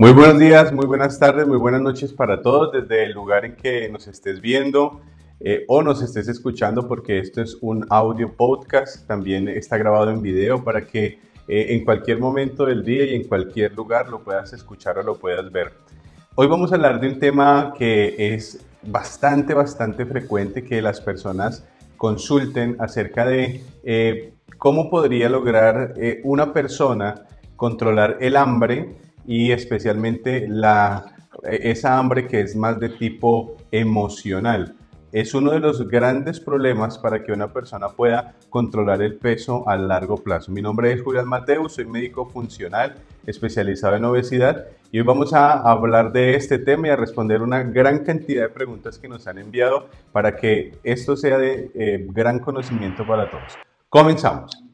Muy buenos días, muy buenas tardes, muy buenas noches para todos desde el lugar en que nos estés viendo eh, o nos estés escuchando porque esto es un audio podcast, también está grabado en video para que eh, en cualquier momento del día y en cualquier lugar lo puedas escuchar o lo puedas ver. Hoy vamos a hablar de un tema que es bastante, bastante frecuente que las personas consulten acerca de eh, cómo podría lograr una persona controlar el hambre y especialmente la, esa hambre que es más de tipo emocional. Es uno de los grandes problemas para que una persona pueda controlar el peso a largo plazo. Mi nombre es Julián Mateo, soy médico funcional especializado en obesidad y hoy vamos a hablar de este tema y a responder una gran cantidad de preguntas que nos han enviado para que esto sea de eh, gran conocimiento para todos. Comenzamos.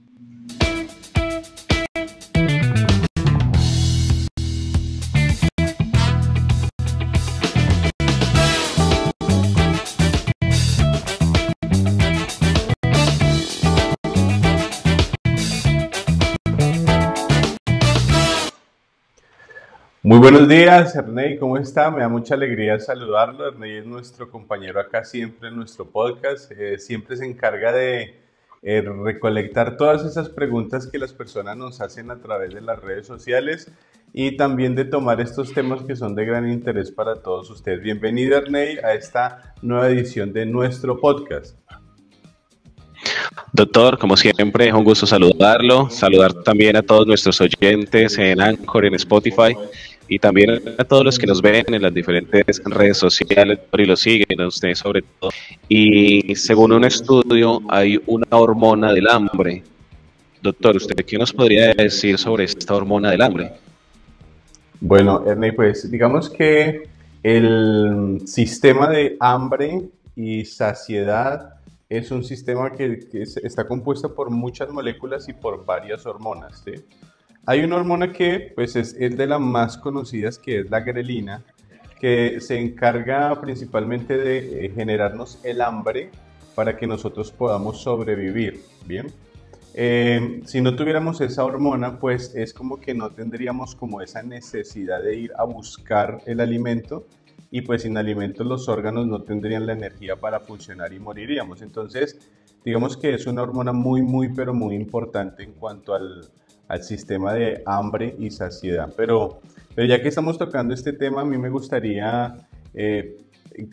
Muy buenos días, Ernei, ¿cómo está? Me da mucha alegría saludarlo. Ernei es nuestro compañero acá siempre en nuestro podcast. Eh, siempre se encarga de eh, recolectar todas esas preguntas que las personas nos hacen a través de las redes sociales y también de tomar estos temas que son de gran interés para todos ustedes. Bienvenido, Ernei, a esta nueva edición de nuestro podcast. Doctor, como siempre, es un gusto saludarlo, saludar también a todos nuestros oyentes en Anchor, en Spotify y también a todos los que nos ven en las diferentes redes sociales y lo siguen a ustedes sobre todo. Y según un estudio hay una hormona del hambre. Doctor, ¿usted qué nos podría decir sobre esta hormona del hambre? Bueno, Ernie, pues digamos que el sistema de hambre y saciedad es un sistema que, está compuesto por muchas moléculas y por varias hormonas. ¿sí? Hay una hormona que pues es, de las más conocidas, que es la grelina, que se encarga principalmente de eh, generarnos el hambre para que nosotros podamos sobrevivir, ¿bien? Eh, si no tuviéramos esa hormona, pues es como que no tendríamos como esa necesidad de ir a buscar el alimento y pues sin alimento los órganos no tendrían la energía para funcionar y moriríamos. Entonces, digamos que es una hormona muy, muy, pero muy importante en cuanto al, al sistema de hambre y saciedad. Pero, pero ya que estamos tocando este tema, a mí me gustaría eh,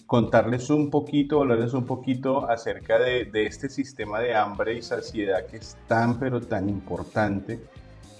contarles un poquito, hablarles un poquito acerca de, de, este sistema de hambre y saciedad que es tan, pero tan importante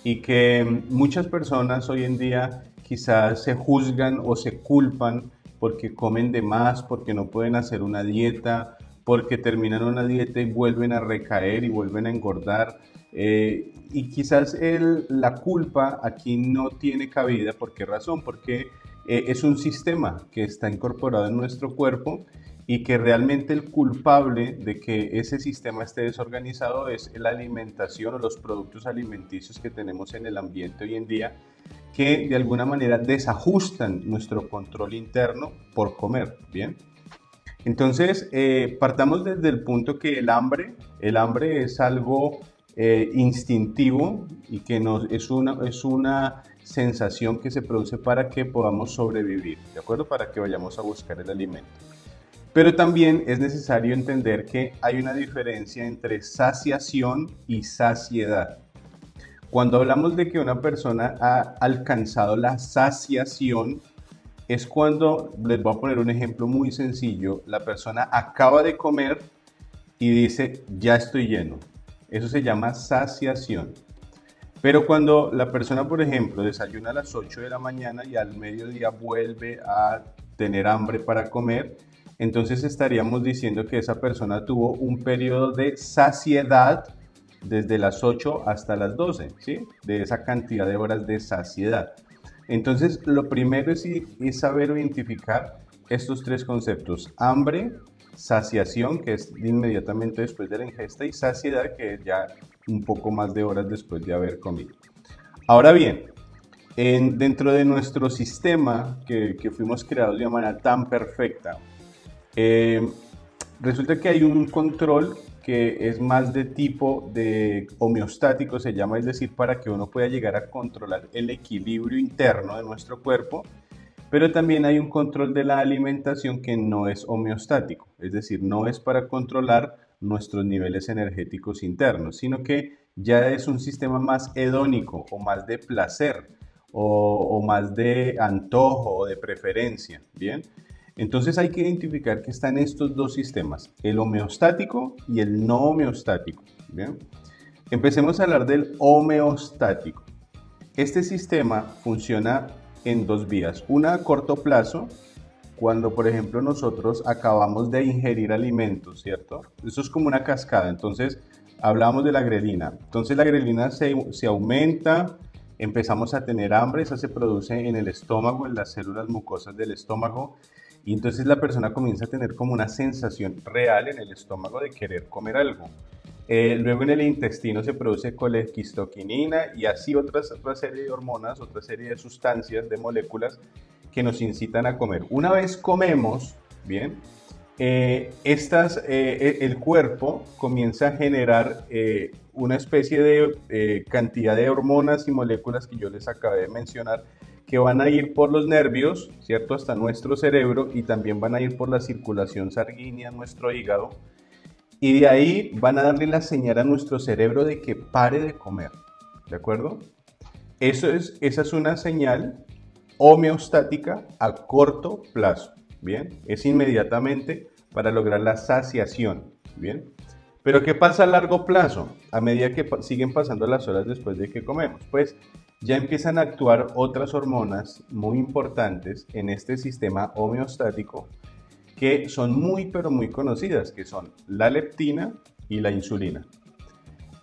y que muchas personas hoy en día quizás se juzgan o se culpan porque comen de más, porque no pueden hacer una dieta, porque terminan una dieta y vuelven a recaer y vuelven a engordar. Eh, y quizás el, la culpa aquí no tiene cabida. ¿Por qué razón? Porque eh, es un sistema que está incorporado en nuestro cuerpo y que realmente el culpable de que ese sistema esté desorganizado es la alimentación o los productos alimenticios que tenemos en el ambiente hoy en día que de alguna manera desajustan nuestro control interno por comer, ¿bien? Entonces, eh, partamos desde el punto que el hambre, el hambre es algo eh, instintivo y que nos, es, una, es una sensación que se produce para que podamos sobrevivir, ¿de acuerdo? Para que vayamos a buscar el alimento. Pero también es necesario entender que hay una diferencia entre saciación y saciedad. Cuando hablamos de que una persona ha alcanzado la saciación, es cuando, les voy a poner un ejemplo muy sencillo, la persona acaba de comer y dice, ya estoy lleno. Eso se llama saciación. Pero cuando la persona, por ejemplo, desayuna a las 8 de la mañana y al mediodía vuelve a tener hambre para comer, entonces estaríamos diciendo que esa persona tuvo un periodo de saciedad desde las 8 hasta las 12, ¿sí? De esa cantidad de horas de saciedad. Entonces, lo primero es, es saber identificar estos tres conceptos. Hambre, saciación, que es inmediatamente después de la ingesta, y saciedad, que es ya un poco más de horas después de haber comido. Ahora bien, en, dentro de nuestro sistema que, fuimos creados de manera tan perfecta, eh, resulta que hay un control que es más de tipo homeostático, se llama, es decir, para que uno pueda llegar a controlar el equilibrio interno de nuestro cuerpo, pero también hay un control de la alimentación que no es homeostático, es decir, no es para controlar nuestros niveles energéticos internos, sino que ya es un sistema más hedónico o más de placer o, más de antojo o de preferencia, ¿bien? Entonces hay que identificar que están estos dos sistemas, el homeostático y el no homeostático, ¿bien? Empecemos a hablar del homeostático. Este sistema funciona en dos vías, una a corto plazo, cuando por ejemplo nosotros acabamos de ingerir alimentos, ¿cierto? Eso es como una cascada, entonces hablamos de la grelina, entonces la grelina se, se aumenta, empezamos a tener hambre, esa se produce en el estómago, en las células mucosas del estómago, y entonces la persona comienza a tener como una sensación real en el estómago de querer comer algo. Eh, luego en el intestino se produce colequistoquinina y así otras, otra serie de hormonas, otra serie de sustancias, de moléculas que nos incitan a comer. Una vez comemos, bien, eh, estas, eh, el cuerpo comienza a generar una especie de cantidad de hormonas y moléculas que yo les acabé de mencionar que van a ir por los nervios, ¿cierto? Hasta nuestro cerebro y también van a ir por la circulación sanguínea nuestro hígado. Y de ahí van a darle la señal a nuestro cerebro de que pare de comer, ¿de acuerdo? Eso es, esa es una señal homeostática a corto plazo, ¿bien? Es inmediatamente para lograr la saciación, ¿bien? Pero ¿qué pasa a largo plazo? A medida que siguen pasando las horas después de que comemos, pues ya empiezan a actuar otras hormonas muy importantes en este sistema homeostático que son muy pero muy conocidas, que son la leptina y la insulina.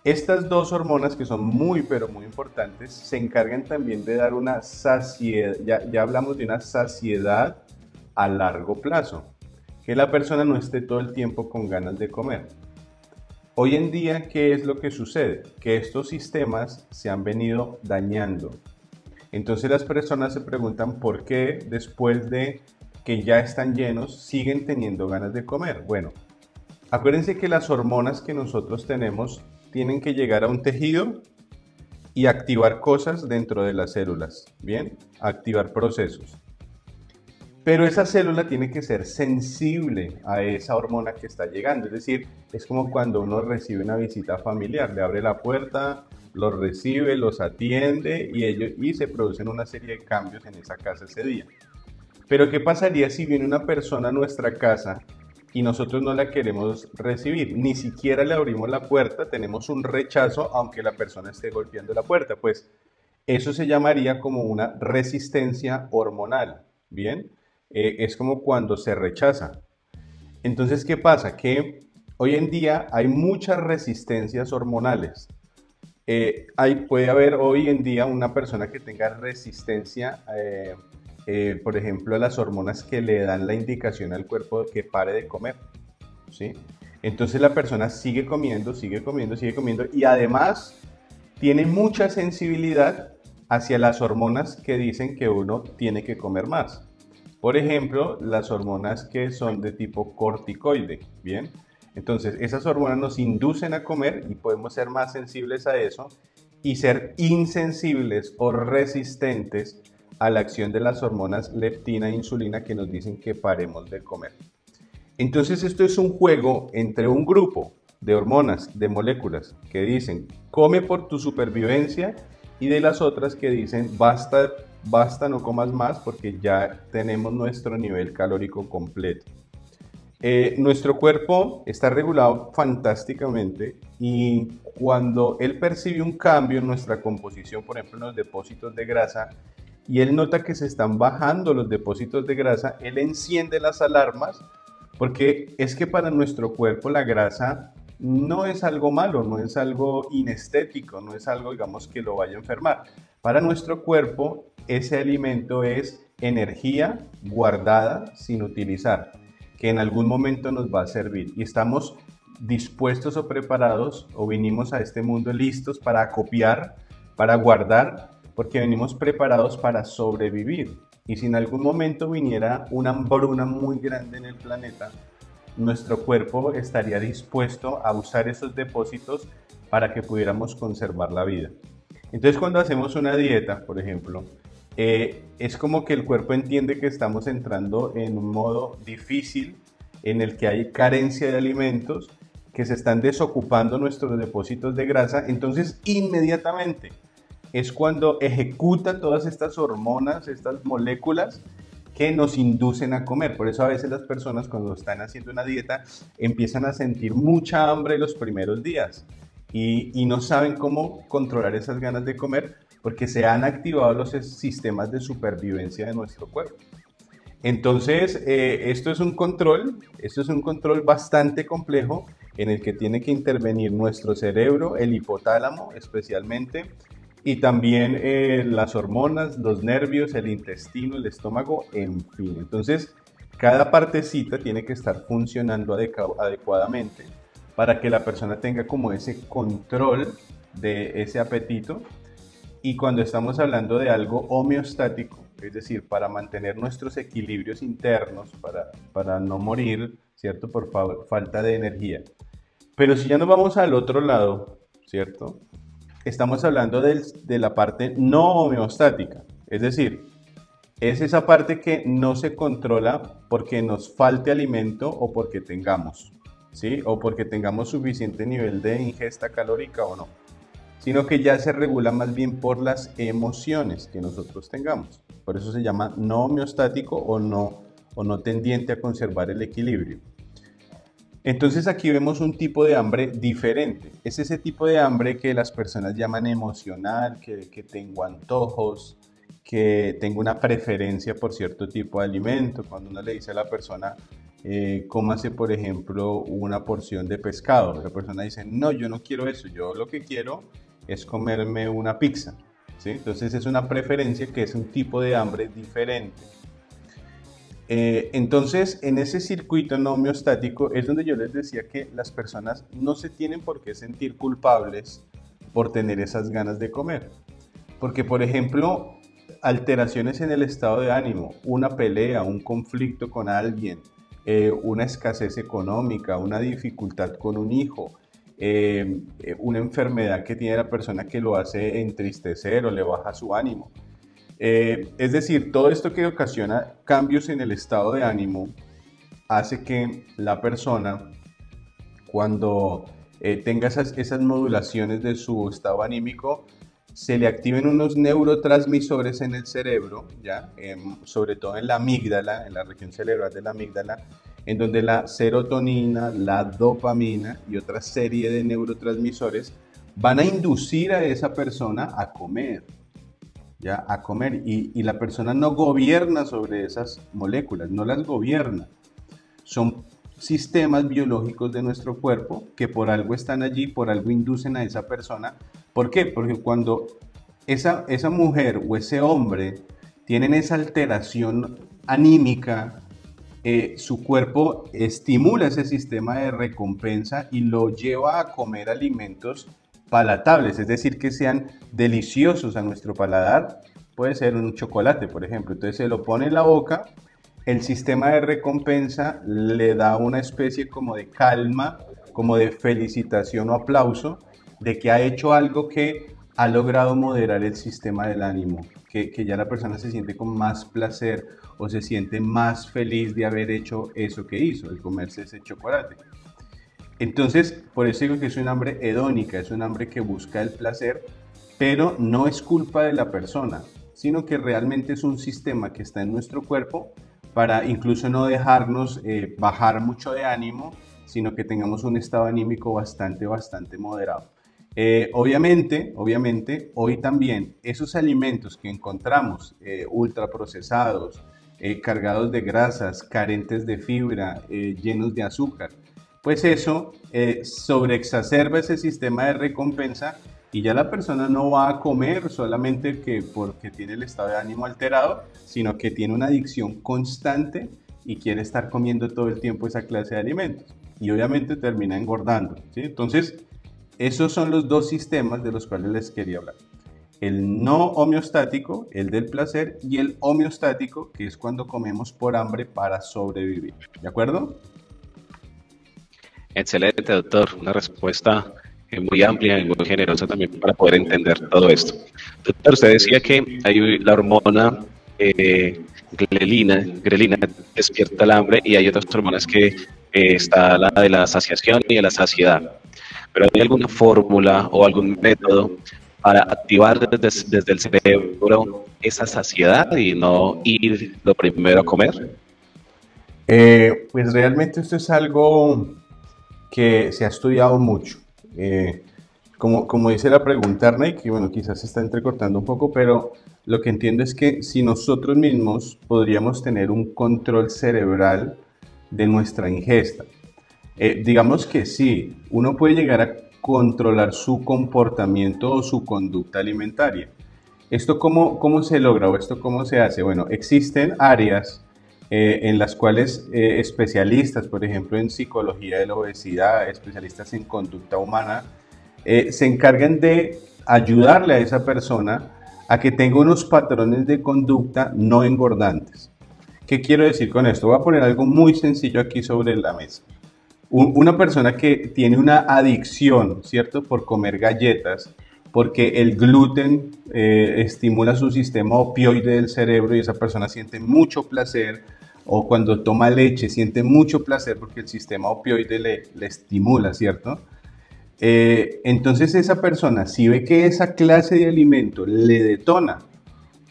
Estas dos hormonas que son muy pero muy importantes se encargan también de dar una saciedad, ya, ya hablamos de una saciedad a largo plazo, que la persona no esté todo el tiempo con ganas de comer. Hoy en día, ¿qué es lo que sucede? Que estos sistemas se han venido dañando. Entonces las personas se preguntan por qué después de ya están llenos siguen teniendo ganas de comer. Bueno, acuérdense que las hormonas que nosotros tenemos tienen que llegar a un tejido y activar cosas dentro de las células, ¿bien? Activar procesos. Pero esa célula tiene que ser sensible a esa hormona que está llegando. Es decir, es como cuando uno recibe una visita familiar, le abre la puerta, los recibe, los atiende y, ellos, y se producen una serie de cambios en esa casa ese día. Pero ¿qué pasaría si viene una persona a nuestra casa y nosotros no la queremos recibir? Ni siquiera le abrimos la puerta, tenemos un rechazo aunque la persona esté golpeando la puerta. Pues eso se llamaría como una resistencia hormonal. Bien, eh, es como cuando se rechaza. Entonces, ¿qué pasa? Que hoy en día hay muchas resistencias hormonales. Eh, puede haber hoy en día una persona que tenga resistencia, eh, por ejemplo, las hormonas que le dan la indicación al cuerpo que pare de comer. ¿sí? Entonces la persona sigue comiendo, sigue comiendo, sigue comiendo y además tiene mucha sensibilidad hacia las hormonas que dicen que uno tiene que comer más. Por ejemplo, las hormonas que son de tipo corticoide, ¿bien? Entonces, esas hormonas nos inducen a comer y podemos ser más sensibles a eso y ser insensibles o resistentes a la acción de las hormonas leptina e insulina que nos dicen que paremos de comer. Entonces, esto es un juego entre un grupo de hormonas, de moléculas, que dicen come por tu supervivencia y de las otras que dicen basta basta, no comas más porque ya tenemos nuestro nivel calórico completo. Eh, nuestro cuerpo está regulado fantásticamente y cuando él percibe un cambio en nuestra composición, por ejemplo en los depósitos de grasa, y él nota que se están bajando los depósitos de grasa, él enciende las alarmas porque es que para nuestro cuerpo la grasa no es algo malo, no es algo inestético, no es algo, digamos, que lo vaya a enfermar. Para nuestro cuerpo, ese alimento es energía guardada sin utilizar, que en algún momento nos va a servir. Y estamos dispuestos o preparados o vinimos a este mundo listos para copiar, para guardar, porque venimos preparados para sobrevivir. Y si en algún momento viniera una hambruna muy grande en el planeta, nuestro cuerpo estaría dispuesto a usar esos depósitos para que pudiéramos conservar la vida. Entonces cuando hacemos una dieta, por ejemplo, eh, es como que el cuerpo entiende que estamos entrando en un modo difícil en el que hay carencia de alimentos, que se están desocupando nuestros depósitos de grasa, entonces inmediatamente es cuando ejecuta todas estas hormonas, estas moléculas que nos inducen a comer. Por eso a veces las personas cuando están haciendo una dieta empiezan a sentir mucha hambre los primeros días y, no saben cómo controlar esas ganas de comer porque se han activado los sistemas de supervivencia de nuestro cuerpo. Entonces, eh, esto es un control, esto es un control bastante complejo en el que tiene que intervenir nuestro cerebro, el hipotálamo especialmente, y también eh, las hormonas, los nervios, el intestino, el estómago, en fin. Entonces, cada partecita tiene que estar funcionando adecuadamente para que la persona tenga como ese control de ese apetito. Y cuando estamos hablando de algo homeostático, es decir, para mantener nuestros equilibrios internos, para, para no morir, ¿cierto? Por falta de energía. Pero si ya nos vamos al otro lado, ¿cierto? Estamos hablando de la parte no homeostática, es decir, es esa parte que no se controla porque nos falte alimento o porque tengamos, ¿sí? O porque tengamos suficiente nivel de ingesta calórica o no, sino que ya se regula más bien por las emociones que nosotros tengamos. Por eso se llama no homeostático o no, o no tendiente a conservar el equilibrio. Entonces aquí vemos un tipo de hambre diferente. Es ese tipo de hambre que las personas llaman emocional, que, tengo antojos, que tengo una preferencia por cierto tipo de alimento. Cuando uno le dice a la persona, eh, cómase por ejemplo una porción de pescado, la persona dice, no, yo no quiero eso, yo lo que quiero es comerme una pizza. Entonces es una preferencia que es un tipo de hambre diferente. Eh, entonces, en ese circuito no homeostático es donde yo les decía que las personas no se tienen por qué sentir culpables por tener esas ganas de comer. Porque, por ejemplo, alteraciones en el estado de ánimo, una pelea, un conflicto con alguien, eh, una escasez económica, una dificultad con un hijo, eh, eh, una enfermedad que tiene la persona que lo hace entristecer o le baja su ánimo. Eh, es decir, todo esto que ocasiona cambios en el estado de ánimo hace que la persona, cuando tenga esas, esas modulaciones de su estado anímico, se le activen unos neurotransmisores en el cerebro, ¿ya? Em, sobre todo en la amígdala, en la región cerebral de la amígdala, en donde la serotonina, la dopamina y otra serie de neurotransmisores van a inducir a esa persona a comer, ¿ya? A comer. Y, la persona no gobierna sobre esas moléculas, no las gobierna. Son sistemas biológicos de nuestro cuerpo que por algo están allí, por algo inducen a esa persona. ¿Por qué? Porque cuando esa, esa mujer o ese hombre tienen esa alteración anímica, eh, su cuerpo estimula ese sistema de recompensa y lo lleva a comer alimentos palatables, es decir, que sean deliciosos a nuestro paladar. Puede ser un chocolate, por ejemplo. Entonces se lo pone en la boca, el sistema de recompensa le da una especie como de calma, como de felicitación o aplauso de que ha hecho algo que ha logrado moderar el sistema del ánimo, que, que ya la persona se siente con más placer o se siente más feliz de haber hecho eso que hizo, el comerse ese chocolate. Entonces, por eso digo que es un hambre hedónica, es un hambre que busca el placer, pero no es culpa de la persona, sino que realmente es un sistema que está en nuestro cuerpo para incluso no dejarnos eh, bajar mucho de ánimo, sino que tengamos un estado anímico bastante, bastante moderado. Eh, obviamente, obviamente, hoy también esos alimentos que encontramos eh, ultraprocesados, eh, cargados de grasas, carentes de fibra, eh, llenos de azúcar. Pues eso eh, sobreexacerba ese sistema de recompensa y ya la persona no va a comer solamente que porque tiene el estado de ánimo alterado, sino que tiene una adicción constante y quiere estar comiendo todo el tiempo esa clase de alimentos. Y obviamente termina engordando. Entonces, esos son los dos sistemas de los cuales les quería hablar el no homeostático, el del placer, y el homeostático, que es cuando comemos por hambre para sobrevivir. ¿De acuerdo? Excelente, doctor. Una respuesta eh, muy amplia y muy generosa también para poder entender todo esto. Doctor, usted decía que hay la hormona eh, grelina, grelina despierta el hambre y hay otras hormonas que eh, está la de la saciación y de la saciedad. Pero ¿hay alguna fórmula o algún método para activar desde, desde el cerebro esa saciedad y no ir lo primero a comer? Eh, pues realmente esto es algo que se ha estudiado mucho. Eh, como, como dice la pregunta, Arney, que bueno, quizás se está entrecortando un poco, pero lo que entiendo es que si nosotros mismos podríamos tener un control cerebral de nuestra ingesta. Eh, digamos que sí, uno puede llegar a controlar su comportamiento o su conducta alimentaria. ¿Esto cómo, cómo se logra o esto cómo se hace? Bueno, existen áreas eh, en las cuales eh, especialistas, por ejemplo, en psicología de la obesidad, especialistas en conducta humana, se encargan de ayudarle a esa persona a que tenga unos patrones de conducta no engordantes. ¿Qué quiero decir con esto? Voy a poner algo muy sencillo aquí sobre la mesa. una persona que tiene una adicción, ¿cierto? Por comer galletas, porque el gluten eh, estimula su sistema opioide del cerebro y esa persona siente mucho placer, o cuando toma leche siente mucho placer porque el sistema opioide le, le estimula, ¿cierto? Eh, entonces esa persona, si ve que esa clase de alimento le detona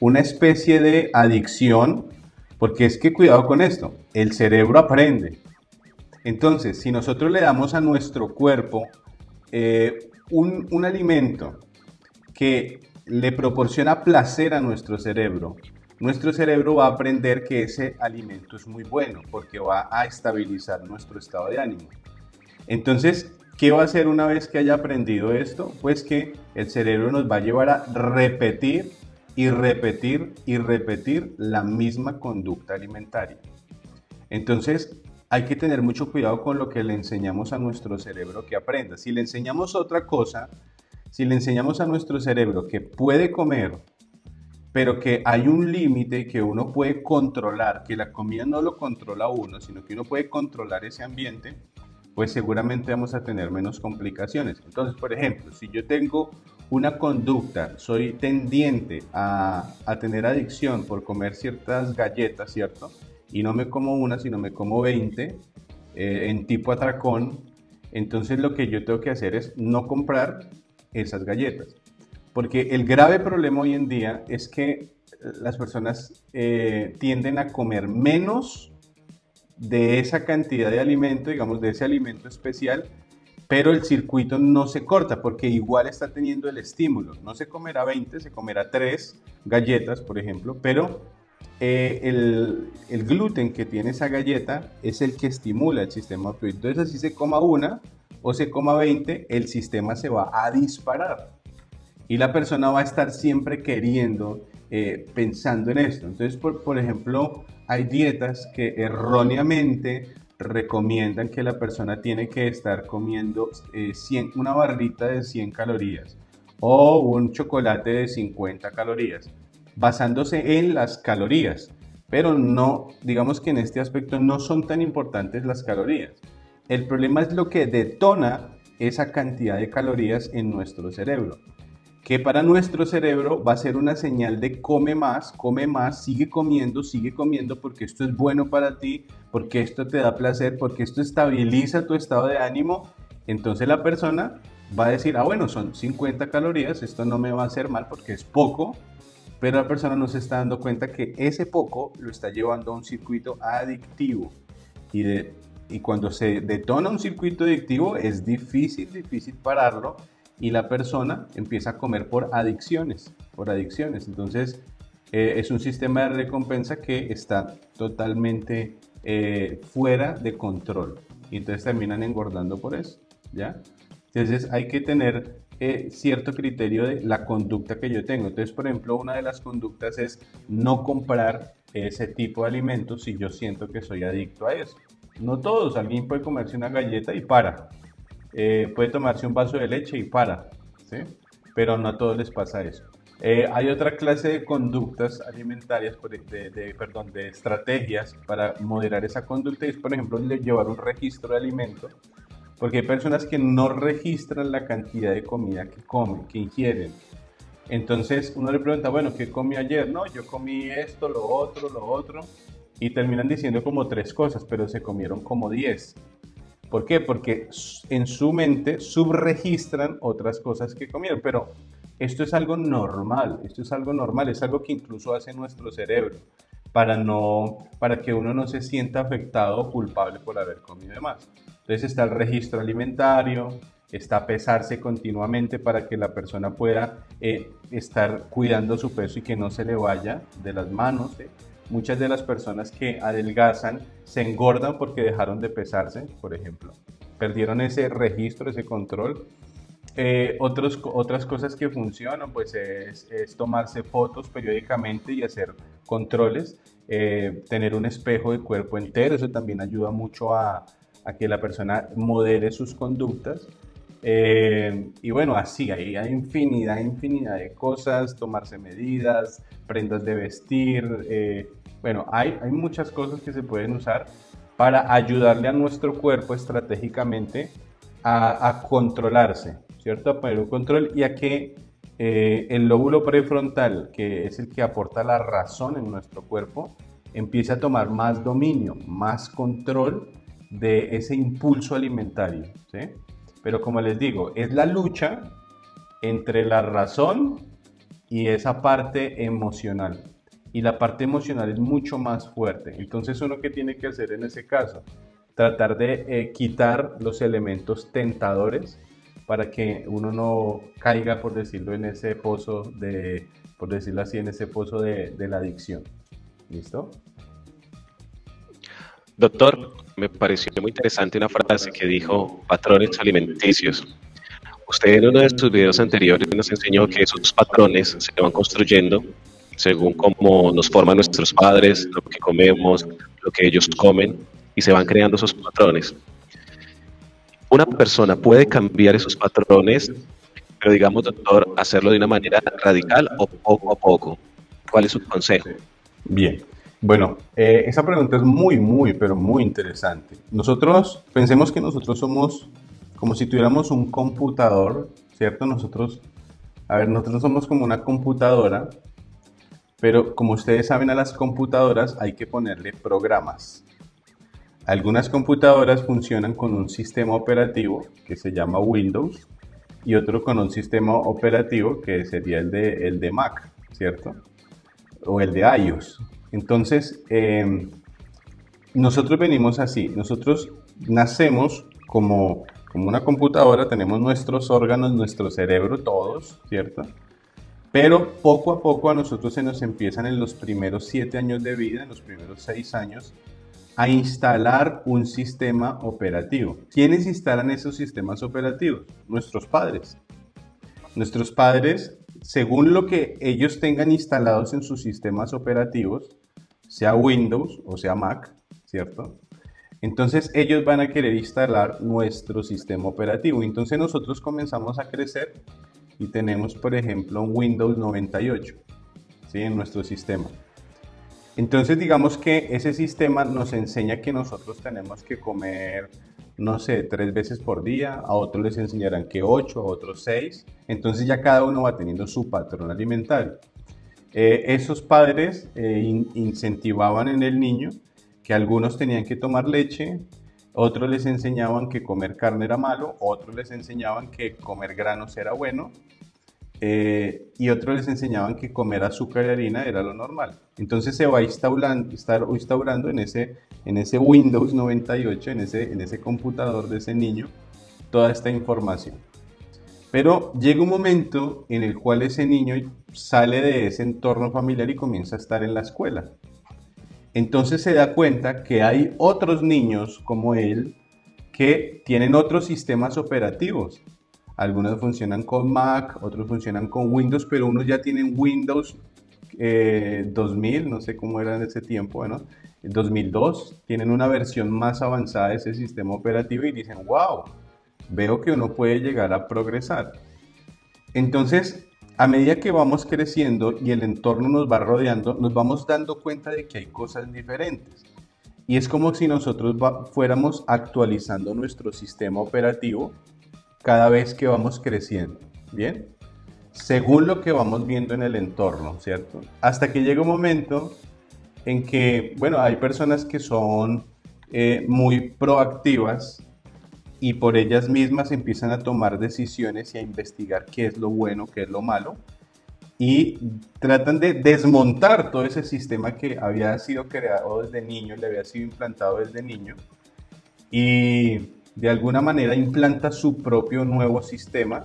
una especie de adicción, porque es que cuidado con esto, el cerebro aprende. Entonces, si nosotros le damos a nuestro cuerpo eh, un, un alimento que le proporciona placer a nuestro cerebro, nuestro cerebro va a aprender que ese alimento es muy bueno porque va a estabilizar nuestro estado de ánimo. Entonces, ¿Qué va a hacer una vez que haya aprendido esto? Pues que el cerebro nos va a llevar a repetir y repetir y repetir la misma conducta alimentaria. Entonces, hay que tener mucho cuidado con lo que le enseñamos a nuestro cerebro que aprenda. Si le enseñamos otra cosa, si le enseñamos a nuestro cerebro que puede comer, pero que hay un límite que uno puede controlar, que la comida no lo controla uno, sino que uno puede controlar ese ambiente, pues seguramente vamos a tener menos complicaciones. Entonces, por ejemplo, si yo tengo una conducta, soy tendiente a, tener adicción por comer ciertas galletas, ¿cierto? Y no me como una, sino me como 20 eh, en tipo atracón, entonces lo que yo tengo que hacer es no comprar esas galletas. Porque el grave problema hoy en día es que las personas eh, tienden a comer menos de esa cantidad de alimento, digamos, de ese alimento especial, pero el circuito no se corta porque igual está teniendo el estímulo. No se comerá 20, se comerá 3 galletas, por ejemplo, pero eh, el, el, gluten que tiene esa galleta es el que estimula el sistema. Entonces, así se coma una o se coma 20, el sistema se va a disparar y la persona va a estar siempre queriendo, eh, pensando en esto. Entonces, por, ejemplo, hay dietas que erróneamente recomiendan que la persona tiene que estar comiendo 100, eh, una barrita de 100 calorías o un chocolate de 50 calorías, basándose en las calorías. Pero no, digamos que en este aspecto no son tan importantes las calorías. El problema es lo que detona esa cantidad de calorías en nuestro cerebro que para nuestro cerebro va a ser una señal de come más, come más, sigue comiendo, sigue comiendo porque esto es bueno para ti, porque esto te da placer, porque esto estabiliza tu estado de ánimo. Entonces la persona va a decir, ah bueno, son 50 calorías, esto no me va a hacer mal porque es poco, pero la persona no se está dando cuenta que ese poco lo está llevando a un circuito adictivo. Y, y cuando se detona un circuito adictivo es difícil, difícil pararlo y la persona empieza a comer por adicciones, por adicciones. Entonces, eh, es un sistema de recompensa que está totalmente eh, fuera de control. Y entonces terminan engordando por eso, ¿ya? Entonces hay que tener eh, cierto criterio de la conducta que yo tengo. Entonces, por ejemplo, una de las conductas es no comprar ese tipo de alimentos si yo siento que soy adicto a eso. No todos, alguien puede comerse una galleta y para, eh, puede tomarse un vaso de leche y para, ¿sí? pero no a todos les pasa eso. Eh, hay otra clase de conductas alimentarias, de, perdón, de estrategias para moderar esa conducta y es, por ejemplo, llevar un registro de alimentos Porque hay personas que no registran la cantidad de comida que comen, que ingieren. Entonces uno le pregunta, bueno, ¿qué comí ayer? No, yo comí esto, lo otro, lo otro. Y terminan diciendo como tres cosas, pero se comieron como diez. ¿Por qué? Porque en su mente subregistran otras cosas que comieron. Pero esto es algo normal, esto es algo normal, es algo que incluso hace nuestro cerebro para, no, para que uno no se sienta afectado o culpable por haber comido de más. Entonces está el registro alimentario, está pesarse continuamente para que la persona pueda eh, estar cuidando su peso y que no se le vaya de las manos. ¿eh? Muchas de las personas que adelgazan se engordan porque dejaron de pesarse, por ejemplo. Perdieron ese registro, ese control. Eh, otros, otras cosas que funcionan, pues es, tomarse fotos periódicamente y hacer controles. tener un espejo de cuerpo entero, eso también ayuda mucho a, a que la persona modere sus conductas. Eh, y bueno, así, hay, hay infinidad, infinidad de cosas, tomarse medidas, prendas de vestir, eh, bueno, hay, hay muchas cosas que se pueden usar para ayudarle a nuestro cuerpo estratégicamente a, a controlarse, ¿cierto? A poner un control y a que eh, el lóbulo prefrontal, que es el que aporta la razón en nuestro cuerpo, empiece a tomar más dominio, más control de ese impulso alimentario. ¿sí? Pero como les digo, es la lucha entre la razón y esa parte emocional. Y la parte emocional es mucho más fuerte. Entonces uno que tiene que hacer en ese caso, tratar de eh, quitar los elementos tentadores para que uno no caiga, por decirlo, en ese pozo de, por decirlo así, en ese pozo de, de la adicción. ¿Listo? Doctor, me pareció muy interesante una frase que dijo patrones alimenticios. Usted en uno de sus videos anteriores nos enseñó que esos patrones se van construyendo según cómo nos forman nuestros padres, lo que comemos, lo que ellos comen, y se van creando esos patrones. Una persona puede cambiar esos patrones, pero digamos, doctor, hacerlo de una manera radical o poco a poco. ¿Cuál es su consejo? Bien. Bueno, eh, esa pregunta es muy, muy, pero muy interesante. Nosotros, pensemos que nosotros somos como si tuviéramos un computador, ¿cierto? Nosotros, a ver, nosotros somos como una computadora, pero como ustedes saben a las computadoras hay que ponerle programas. Algunas computadoras funcionan con un sistema operativo que se llama Windows y otro con un sistema operativo que sería el de, el de Mac, ¿cierto? O el de iOS. Entonces, eh, nosotros venimos así, nosotros nacemos como, como una computadora, tenemos nuestros órganos, nuestro cerebro, todos, ¿cierto? Pero poco a poco a nosotros se nos empiezan en los primeros siete años de vida, en los primeros seis años, a instalar un sistema operativo. ¿Quiénes instalan esos sistemas operativos? Nuestros padres. Nuestros padres, según lo que ellos tengan instalados en sus sistemas operativos, sea Windows o sea Mac, ¿cierto? Entonces ellos van a querer instalar nuestro sistema operativo. Entonces nosotros comenzamos a crecer y tenemos, por ejemplo, un Windows 98 ¿sí? en nuestro sistema. Entonces digamos que ese sistema nos enseña que nosotros tenemos que comer, no sé, tres veces por día, a otros les enseñarán que ocho, a otros seis. Entonces ya cada uno va teniendo su patrón alimentario. Eh, esos padres eh, incentivaban en el niño que algunos tenían que tomar leche, otros les enseñaban que comer carne era malo, otros les enseñaban que comer granos era bueno, eh, y otros les enseñaban que comer azúcar y harina era lo normal. Entonces se va instaurando, instaurando en, ese, en ese Windows 98, en ese, en ese computador de ese niño, toda esta información. Pero llega un momento en el cual ese niño sale de ese entorno familiar y comienza a estar en la escuela. Entonces se da cuenta que hay otros niños como él que tienen otros sistemas operativos. Algunos funcionan con Mac, otros funcionan con Windows, pero unos ya tienen Windows 2000, eh, no sé cómo era en ese tiempo, bueno, 2002, tienen una versión más avanzada de ese sistema operativo y dicen, wow, veo que uno puede llegar a progresar. Entonces, a medida que vamos creciendo y el entorno nos va rodeando, nos vamos dando cuenta de que hay cosas diferentes. Y es como si nosotros fuéramos actualizando nuestro sistema operativo cada vez que vamos creciendo, ¿bien? Según lo que vamos viendo en el entorno, ¿cierto? Hasta que llega un momento en que, bueno, hay personas que son eh, muy proactivas y por ellas mismas empiezan a tomar decisiones y a investigar qué es lo bueno, qué es lo malo y tratan de desmontar todo ese sistema que había sido creado desde niño, le había sido implantado desde niño y de alguna manera implanta su propio nuevo sistema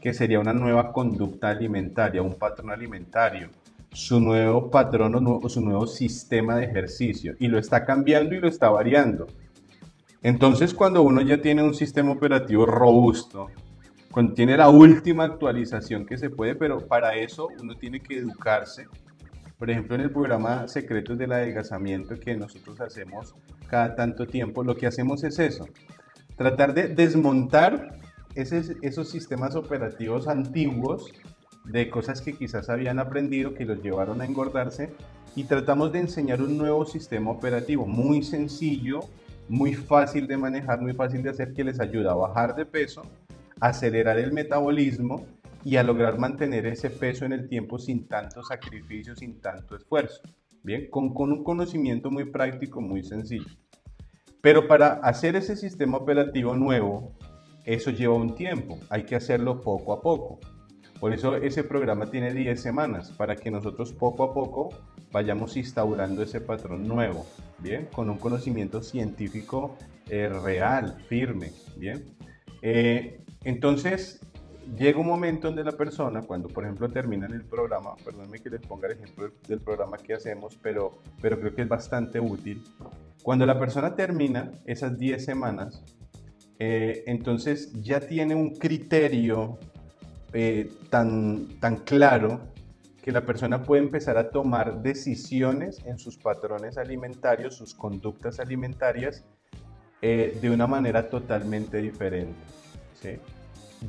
que sería una nueva conducta alimentaria, un patrón alimentario, su nuevo patrón o su nuevo sistema de ejercicio y lo está cambiando y lo está variando. Entonces cuando uno ya tiene un sistema operativo robusto, contiene la última actualización que se puede, pero para eso uno tiene que educarse. Por ejemplo, en el programa Secretos del Adelgazamiento que nosotros hacemos cada tanto tiempo, lo que hacemos es eso, tratar de desmontar esos sistemas operativos antiguos de cosas que quizás habían aprendido, que los llevaron a engordarse, y tratamos de enseñar un nuevo sistema operativo muy sencillo, muy fácil de manejar, muy fácil de hacer, que les ayuda a bajar de peso acelerar el metabolismo y a lograr mantener ese peso en el tiempo sin tanto sacrificio, sin tanto esfuerzo. Bien, con, con un conocimiento muy práctico, muy sencillo. Pero para hacer ese sistema operativo nuevo, eso lleva un tiempo, hay que hacerlo poco a poco. Por eso ese programa tiene 10 semanas, para que nosotros poco a poco vayamos instaurando ese patrón nuevo, ¿bien? Con un conocimiento científico eh, real, firme, ¿bien? Eh, entonces, llega un momento donde la persona, cuando por ejemplo termina el programa, perdónme que les ponga el ejemplo del programa que hacemos, pero, pero creo que es bastante útil. Cuando la persona termina esas 10 semanas, eh, entonces ya tiene un criterio eh, tan, tan claro que la persona puede empezar a tomar decisiones en sus patrones alimentarios, sus conductas alimentarias, eh, de una manera totalmente diferente.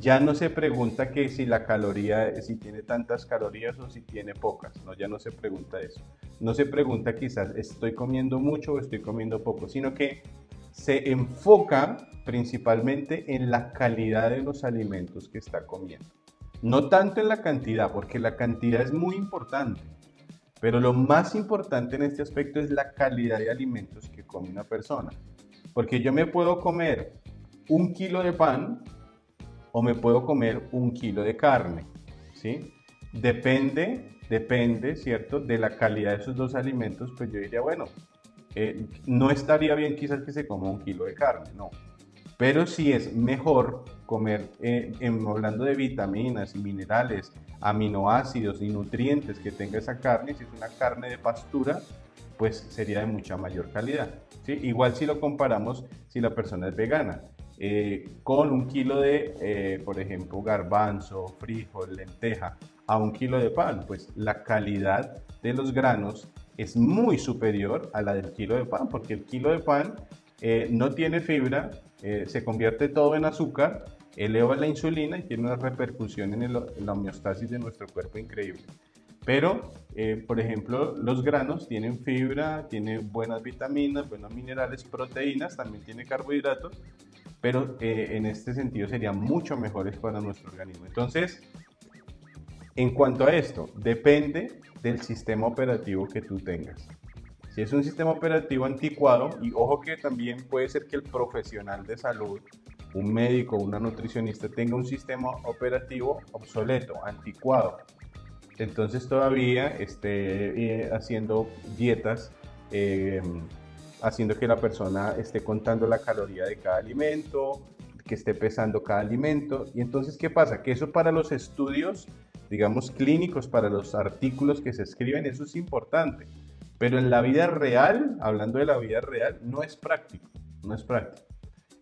Ya no se pregunta que si la caloría, si tiene tantas calorías o si tiene pocas, no, ya no se pregunta eso. No se pregunta quizás estoy comiendo mucho o estoy comiendo poco, sino que se enfoca principalmente en la calidad de los alimentos que está comiendo. No tanto en la cantidad, porque la cantidad es muy importante, pero lo más importante en este aspecto es la calidad de alimentos que come una persona. Porque yo me puedo comer un kilo de pan o me puedo comer un kilo de carne, ¿sí? Depende, depende, ¿cierto? De la calidad de esos dos alimentos, pues yo diría, bueno, eh, no estaría bien quizás que se coma un kilo de carne, no. Pero sí es mejor comer, eh, hablando de vitaminas y minerales, aminoácidos y nutrientes que tenga esa carne, si es una carne de pastura, pues sería de mucha mayor calidad. ¿sí? Igual si lo comparamos si la persona es vegana. Eh, con un kilo de, eh, por ejemplo, garbanzo, frijol, lenteja, a un kilo de pan, pues la calidad de los granos es muy superior a la del kilo de pan, porque el kilo de pan eh, no tiene fibra, se convierte todo en azúcar, eleva la insulina y tiene una repercusión en, la homeostasis de nuestro cuerpo increíble. Pero, por ejemplo, los granos tienen fibra, tienen buenas vitaminas, buenos minerales, proteínas, también tiene carbohidratos pero eh, en este sentido serían mucho mejores para nuestro organismo. Entonces, en cuanto a esto, depende del sistema operativo que tú tengas. Si es un sistema operativo anticuado, y ojo que también puede ser que el profesional de salud, un médico, una nutricionista, tenga un sistema operativo obsoleto, anticuado. Entonces todavía esté eh, haciendo dietas eh, haciendo que la persona esté contando la caloría de cada alimento, que esté pesando cada alimento. Y entonces, ¿qué pasa? Que eso para los estudios, digamos, clínicos, para los artículos que se escriben, eso es importante. Pero en la vida real, hablando de la vida real, no es práctico, no es práctico.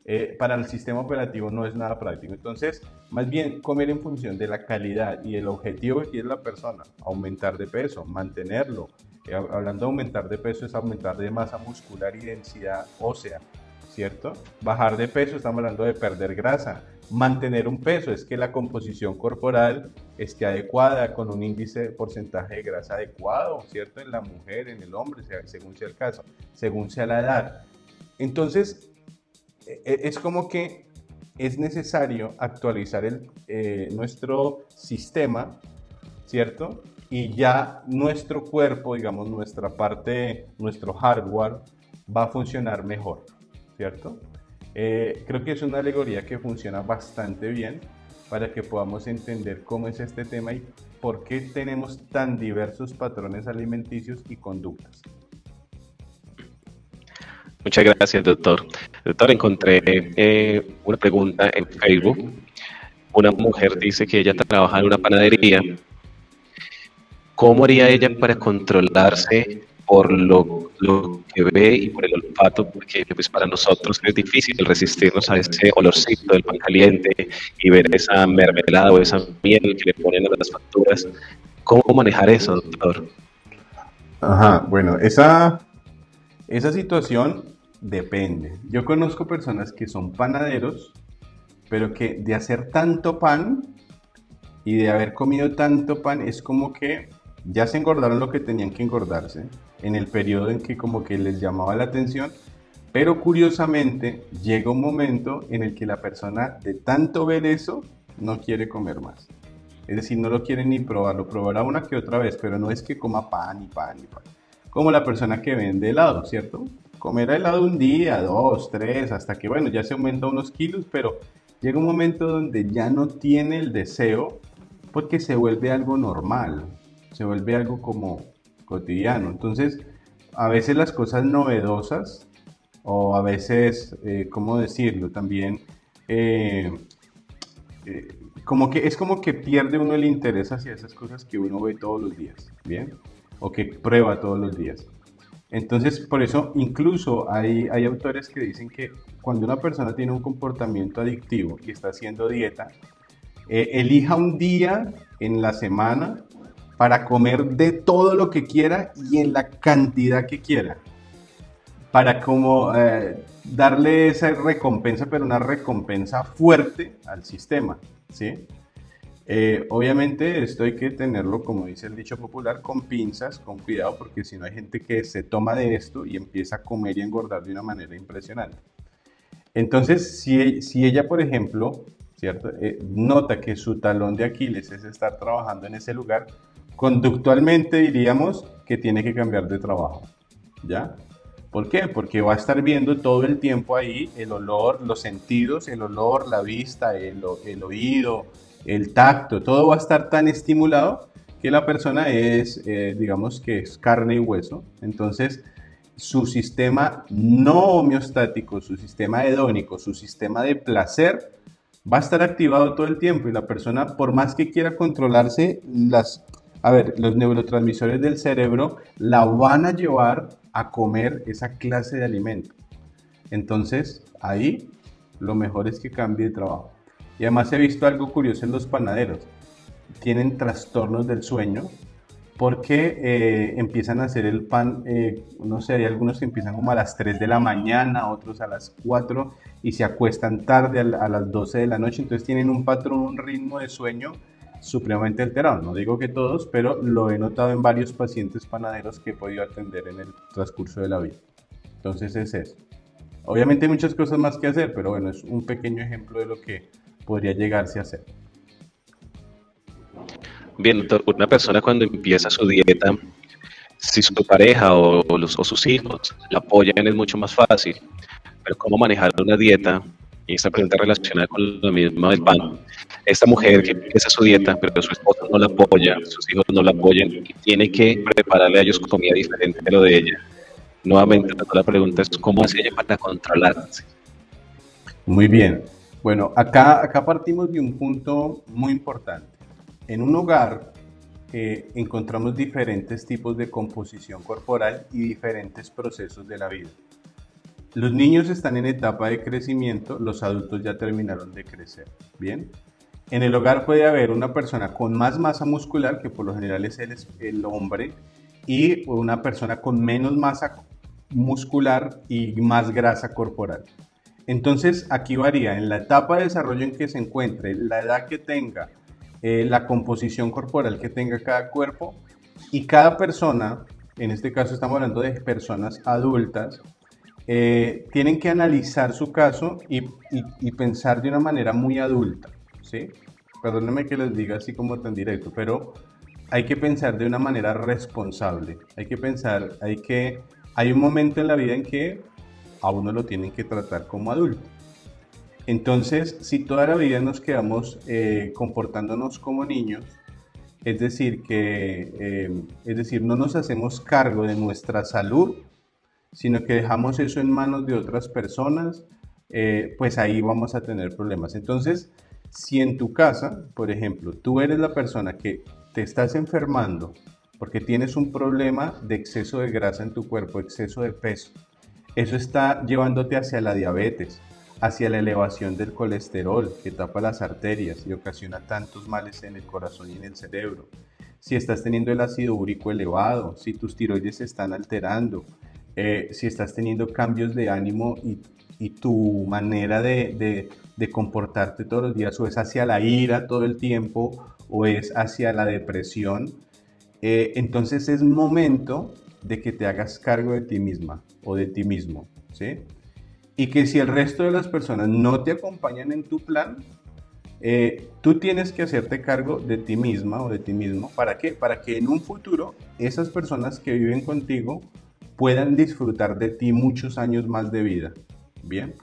Eh, para el sistema operativo no es nada práctico. Entonces, más bien comer en función de la calidad y el objetivo que quiere la persona, aumentar de peso, mantenerlo, eh, hablando de aumentar de peso es aumentar de masa muscular y densidad ósea, ¿cierto? Bajar de peso, estamos hablando de perder grasa, mantener un peso, es que la composición corporal esté adecuada, con un índice de porcentaje de grasa adecuado, ¿cierto? En la mujer, en el hombre, según sea el caso, según sea la edad. Entonces, es como que es necesario actualizar el, eh, nuestro sistema, ¿cierto? Y ya nuestro cuerpo, digamos, nuestra parte, nuestro hardware va a funcionar mejor, ¿cierto? Eh, creo que es una alegoría que funciona bastante bien para que podamos entender cómo es este tema y por qué tenemos tan diversos patrones alimenticios y conductas. Muchas gracias, doctor. Doctor, encontré eh, una pregunta en Facebook. Una mujer dice que ella trabaja en una panadería. ¿Cómo haría ella para controlarse por lo, que ve y por el olfato? Porque pues, para nosotros es difícil resistirnos a ese olorcito del pan caliente y ver esa mermelada o esa miel que le ponen a las facturas. ¿Cómo manejar eso, doctor? Ajá, bueno, esa esa situación depende. Yo conozco personas que son panaderos, pero que de hacer tanto pan y de haber comido tanto pan es como que ya se engordaron lo que tenían que engordarse en el periodo en que como que les llamaba la atención, pero curiosamente llega un momento en el que la persona de tanto ver eso no quiere comer más. Es decir, no lo quiere ni probar, lo probará una que otra vez, pero no es que coma pan y pan y pan como la persona que vende helado, ¿cierto? Comer helado un día, dos, tres, hasta que, bueno, ya se aumenta unos kilos, pero llega un momento donde ya no tiene el deseo porque se vuelve algo normal, se vuelve algo como cotidiano. Entonces, a veces las cosas novedosas o a veces, eh, ¿cómo decirlo? También, eh, eh, como que es como que pierde uno el interés hacia esas cosas que uno ve todos los días, ¿bien? O que prueba todos los días. Entonces, por eso incluso hay, hay autores que dicen que cuando una persona tiene un comportamiento adictivo y está haciendo dieta, eh, elija un día en la semana para comer de todo lo que quiera y en la cantidad que quiera. Para como eh, darle esa recompensa, pero una recompensa fuerte al sistema, ¿sí? Eh, obviamente esto hay que tenerlo, como dice el dicho popular, con pinzas, con cuidado, porque si no hay gente que se toma de esto y empieza a comer y engordar de una manera impresionante. Entonces, si, si ella, por ejemplo, ¿cierto? Eh, nota que su talón de Aquiles es estar trabajando en ese lugar, conductualmente diríamos que tiene que cambiar de trabajo, ¿ya? ¿Por qué? Porque va a estar viendo todo el tiempo ahí el olor, los sentidos, el olor, la vista, el, el oído, el tacto, todo va a estar tan estimulado que la persona es, eh, digamos que es carne y hueso. Entonces, su sistema no homeostático, su sistema hedónico, su sistema de placer va a estar activado todo el tiempo y la persona, por más que quiera controlarse, las, a ver, los neurotransmisores del cerebro la van a llevar a comer esa clase de alimento. Entonces, ahí lo mejor es que cambie de trabajo. Y además he visto algo curioso en los panaderos. Tienen trastornos del sueño porque eh, empiezan a hacer el pan, eh, no sé, hay algunos que empiezan como a las 3 de la mañana, otros a las 4 y se acuestan tarde a, las 12 de la noche, entonces tienen un patrón, un ritmo de sueño supremamente alterado. No digo que todos, pero lo he notado en varios pacientes panaderos que he podido atender en el transcurso de la vida. Entonces es eso. Obviamente hay muchas cosas más que hacer, pero bueno, es un pequeño ejemplo de lo que podría llegarse a hacer. Bien, una persona cuando empieza su dieta, si su pareja o, sus hijos la apoyan es mucho más fácil, pero ¿cómo manejar una dieta? Y esta pregunta relacionada con lo mismo del pan. Esta mujer que empieza su dieta, pero su esposo no la apoya, sus hijos no la apoyan, y tiene que prepararle a ellos comida diferente de lo de ella. Nuevamente, la pregunta es, ¿cómo hace ella para controlarse? Muy bien. Bueno, acá, acá partimos de un punto muy importante. En un hogar eh, encontramos diferentes tipos de composición corporal y diferentes procesos de la vida. Los niños están en etapa de crecimiento, los adultos ya terminaron de crecer. Bien. En el hogar puede haber una persona con más masa muscular, que por lo general es el, el hombre, y una persona con menos masa muscular y más grasa corporal. Entonces, aquí varía en la etapa de desarrollo en que se encuentre, la edad que tenga, eh, la composición corporal que tenga cada cuerpo y cada persona, en este caso estamos hablando de personas adultas, eh, tienen que analizar su caso y, pensar de una manera muy adulta, ¿sí? Perdónenme que les diga así como tan directo, pero hay que pensar de una manera responsable. Hay que pensar, hay que, hay un momento en la vida en que a uno lo tienen que tratar como adulto. Entonces, si toda la vida nos quedamos eh, comportándonos como niños, es decir, que, eh, es decir, no nos hacemos cargo de nuestra salud, sino que dejamos eso en manos de otras personas, eh, pues ahí vamos a tener problemas. Entonces, si en tu casa, por ejemplo, tú eres la persona que te estás enfermando porque tienes un problema de exceso de grasa en tu cuerpo, exceso de peso, eso está llevándote hacia la diabetes, hacia la elevación del colesterol que tapa las arterias y ocasiona tantos males en el corazón y en el cerebro. Si estás teniendo el ácido úrico elevado, si tus tiroides se están alterando, eh, si estás teniendo cambios de ánimo y, tu manera de, comportarte todos los días o es hacia la ira todo el tiempo o es hacia la depresión, eh, entonces es momento de que te hagas cargo de ti misma o de ti mismo, ¿sí? Y que si el resto de las personas no te acompañan en tu plan, eh, tú tienes que hacerte cargo de ti misma o de ti mismo. ¿Para qué? Para que en un futuro esas personas que viven contigo puedan disfrutar de ti muchos años más de vida. Bien,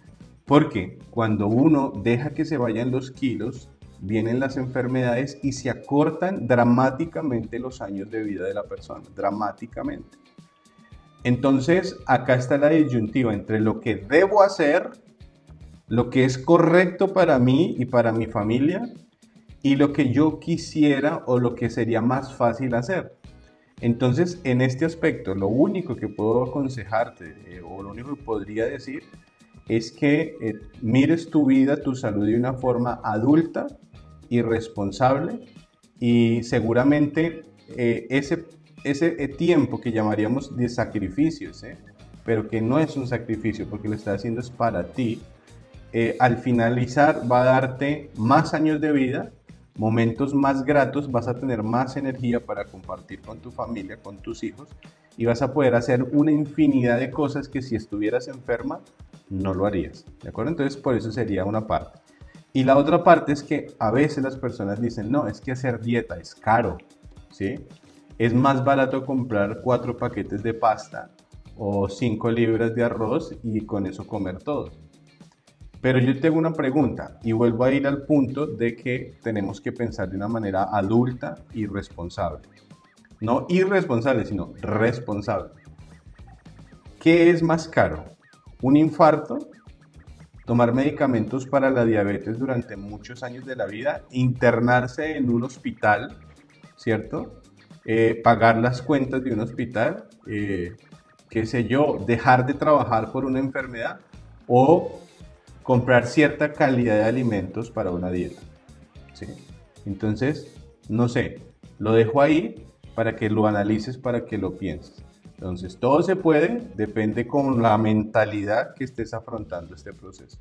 porque cuando uno deja que se vayan los kilos, vienen las enfermedades y se acortan dramáticamente los años de vida de la persona, dramáticamente. Entonces, acá está la disyuntiva entre lo que debo hacer, lo que es correcto para mí y para mi familia, y lo que yo quisiera o lo que sería más fácil hacer. Entonces, en este aspecto, lo único que puedo aconsejarte eh, o lo único que podría decir es que eh, mires tu vida, tu salud de una forma adulta y responsable y seguramente eh, ese, ese tiempo que llamaríamos de sacrificios, pero que no es un sacrificio porque lo estás haciendo es para ti, al finalizar va a darte más años de vida momentos más gratos, vas a tener más energía para compartir con tu familia, con tus hijos y vas a poder hacer una infinidad de cosas que si estuvieras enferma no lo harías. ¿De acuerdo? Entonces por eso sería una parte. Y la otra parte es que a veces las personas dicen, no, es que hacer dieta es caro, ¿sí? Es más barato comprar cuatro paquetes de pasta o cinco libras de arroz y con eso comer todo. Pero yo tengo una pregunta y vuelvo a ir al punto de que tenemos que pensar de una manera adulta y responsable. No irresponsable, sino responsable. ¿Qué es más caro? ¿Un infarto? ¿Tomar medicamentos para la diabetes durante muchos años de la vida? ¿Internarse en un hospital? ¿Cierto? Eh, ¿Pagar las cuentas de un hospital? Eh, ¿Qué sé yo? ¿Dejar de trabajar por una enfermedad? ¿O comprar cierta calidad de alimentos para una dieta. ¿sí? Entonces, no sé, lo dejo ahí para que lo analices, para que lo pienses. Entonces, todo se puede, depende con la mentalidad que estés afrontando este proceso.